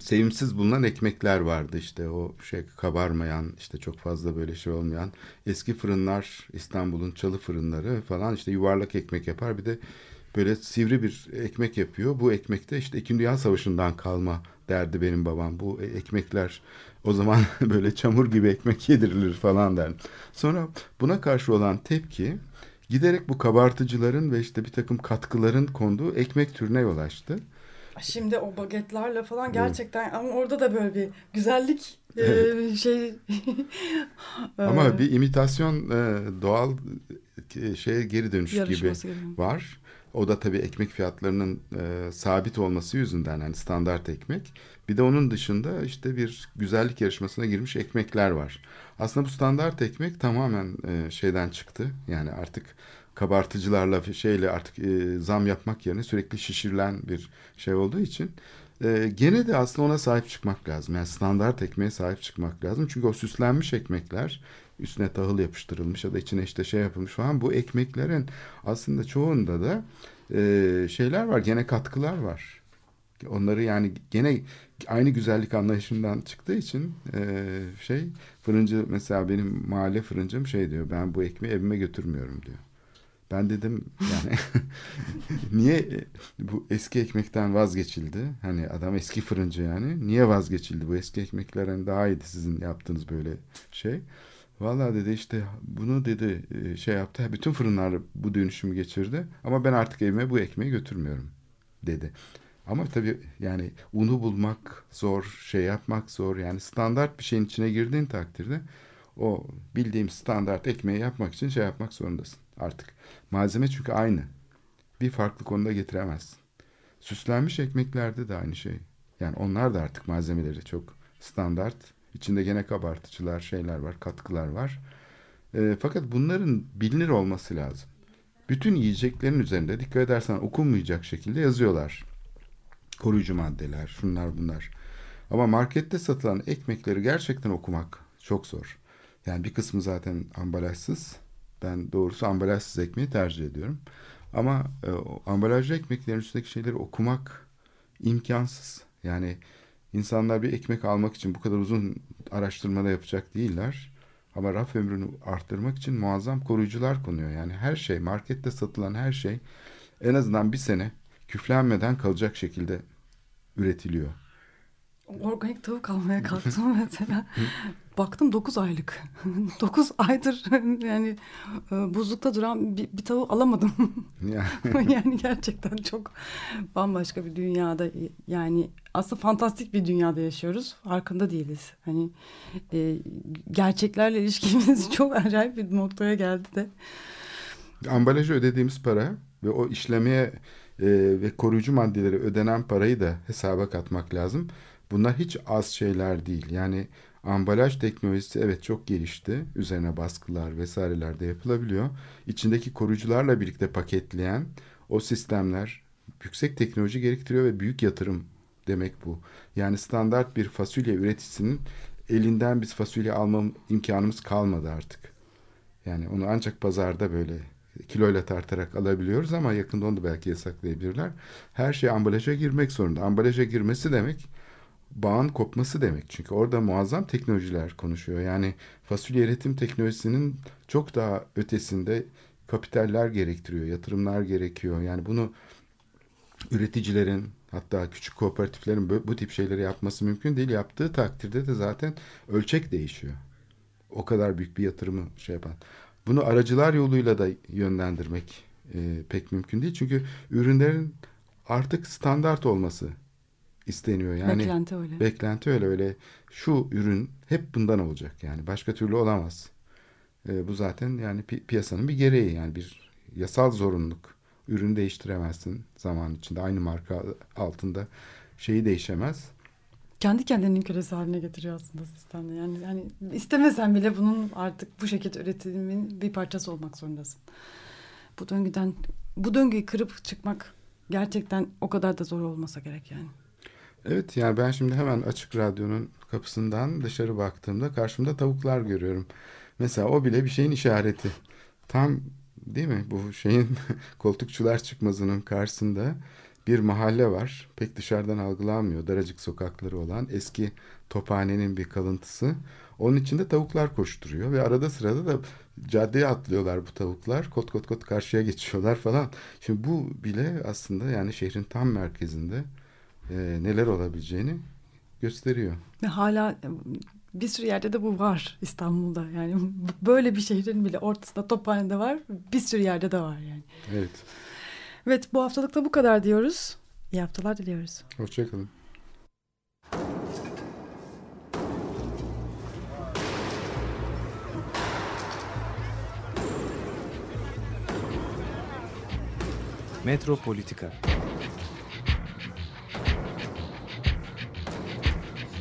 sevimsiz bulunan ekmekler vardı işte o şey kabarmayan işte çok fazla böyle şey olmayan eski fırınlar İstanbul'un çalı fırınları falan işte yuvarlak ekmek yapar bir de böyle sivri bir ekmek yapıyor bu ekmekte işte İkinci Dünya Savaşı'ndan kalma derdi benim babam bu ekmekler o zaman böyle çamur gibi ekmek yedirilir falan der. Sonra buna karşı olan tepki giderek bu kabartıcıların ve işte bir takım katkıların konduğu ekmek türüne yol açtı. Şimdi o bagetlerle falan gerçekten ama orada da böyle bir güzellik e, şey Ama e, bir imitasyon e, doğal şeye geri dönüş gibi yarışması gibi. var. O da tabii ekmek fiyatlarının e, sabit olması yüzünden yani standart ekmek. Bir de onun dışında işte bir güzellik yarışmasına girmiş ekmekler var. Aslında bu standart ekmek tamamen e, şeyden çıktı. Yani artık kabartıcılarla şeyle artık e, zam yapmak yerine sürekli şişirilen bir şey olduğu için e, gene de aslında ona sahip çıkmak lazım. Yani standart ekmeğe sahip çıkmak lazım. Çünkü o süslenmiş ekmekler üstüne tahıl yapıştırılmış ya da içine işte şey yapılmış falan bu ekmeklerin aslında çoğunda da e, şeyler var gene katkılar var. Onları yani gene aynı güzellik anlayışından çıktığı için e, şey fırıncı mesela benim mahalle fırıncım şey diyor ben bu ekmeği evime götürmüyorum diyor. Ben dedim yani niye bu eski ekmekten vazgeçildi? Hani adam eski fırıncı yani. Niye vazgeçildi bu eski ekmekler hani daha iyiydi sizin yaptığınız böyle şey. Vallahi dedi işte bunu dedi e, şey yaptı. Bütün fırınlar bu dönüşümü geçirdi. Ama ben artık evime bu ekmeği götürmüyorum dedi. Ama tabii yani unu bulmak zor, şey yapmak zor. Yani standart bir şeyin içine girdiğin takdirde o bildiğim standart ekmeği yapmak için şey yapmak zorundasın artık. Malzeme çünkü aynı. Bir farklı konuda getiremezsin. Süslenmiş ekmeklerde de aynı şey. Yani onlar da artık malzemeleri çok standart. İçinde gene kabartıcılar, şeyler var, katkılar var. E, fakat bunların bilinir olması lazım. Bütün yiyeceklerin üzerinde dikkat edersen okunmayacak şekilde yazıyorlar. Koruyucu maddeler, şunlar bunlar. Ama markette satılan ekmekleri gerçekten okumak çok zor. Yani bir kısmı zaten ambalajsız. Ben doğrusu ambalajsız ekmeği tercih ediyorum. Ama e, ambalajlı ekmeklerin üstündeki şeyleri okumak imkansız. Yani insanlar bir ekmek almak için bu kadar uzun araştırmada yapacak değiller. Ama raf ömrünü arttırmak için muazzam koruyucular konuyor. Yani her şey, markette satılan her şey en azından bir sene küflenmeden kalacak şekilde üretiliyor. Organik tavuk almaya kalktım mesela. Baktım 9 aylık. 9 aydır yani e, buzlukta duran bir, bir tavuğu alamadım. Yani. yani gerçekten çok bambaşka bir dünyada yani aslında fantastik bir dünyada yaşıyoruz. Farkında değiliz. Hani e, gerçeklerle ilişkimiz çok acayip bir noktaya geldi de. Ambalajı ödediğimiz para ve o işlemeye e, ve koruyucu maddeleri ödenen parayı da hesaba katmak lazım. Bunlar hiç az şeyler değil. Yani ambalaj teknolojisi evet çok gelişti. Üzerine baskılar vesaireler de yapılabiliyor. İçindeki koruyucularla birlikte paketleyen o sistemler yüksek teknoloji gerektiriyor ve büyük yatırım demek bu. Yani standart bir fasulye üreticisinin elinden biz fasulye alma imkanımız kalmadı artık. Yani onu ancak pazarda böyle kiloyla tartarak alabiliyoruz ama yakında onu da belki yasaklayabilirler. Her şey ambalaja girmek zorunda. Ambalaja girmesi demek bağın kopması demek. Çünkü orada muazzam teknolojiler konuşuyor. Yani fasulye üretim teknolojisinin çok daha ötesinde kapitaller gerektiriyor, yatırımlar gerekiyor. Yani bunu üreticilerin hatta küçük kooperatiflerin bu, bu tip şeyleri yapması mümkün değil. Yaptığı takdirde de zaten ölçek değişiyor. O kadar büyük bir yatırımı şey yapan. Bunu aracılar yoluyla da yönlendirmek e, pek mümkün değil. Çünkü ürünlerin artık standart olması isteniyor. Yani beklenti öyle. Beklenti öyle öyle. Şu ürün hep bundan olacak yani başka türlü olamaz. E, bu zaten yani pi piyasanın bir gereği yani bir yasal zorunluluk. Ürün değiştiremezsin zaman içinde aynı marka altında şeyi değişemez. Kendi kendinin kölesi haline getiriyor aslında sistemde. Yani yani istemesen bile bunun artık bu şekilde üretimin bir parçası olmak zorundasın. Bu döngüden bu döngüyü kırıp çıkmak gerçekten o kadar da zor olmasa gerek yani. Evet yani ben şimdi hemen açık radyonun kapısından dışarı baktığımda karşımda tavuklar görüyorum. Mesela o bile bir şeyin işareti. Tam değil mi bu şeyin koltukçular çıkmazının karşısında bir mahalle var. Pek dışarıdan algılanmıyor. Daracık sokakları olan eski tophanenin bir kalıntısı. Onun içinde tavuklar koşturuyor ve arada sırada da caddeye atlıyorlar bu tavuklar. Kot kot kot karşıya geçiyorlar falan. Şimdi bu bile aslında yani şehrin tam merkezinde e, neler olabileceğini gösteriyor. Ve hala e, bir sürü yerde de bu var İstanbul'da. Yani böyle bir şehrin bile ortasında Tophane'de var. Bir sürü yerde de var yani. Evet. Evet bu haftalık da bu kadar diyoruz. İyi haftalar diliyoruz. Hoşçakalın. Metropolitika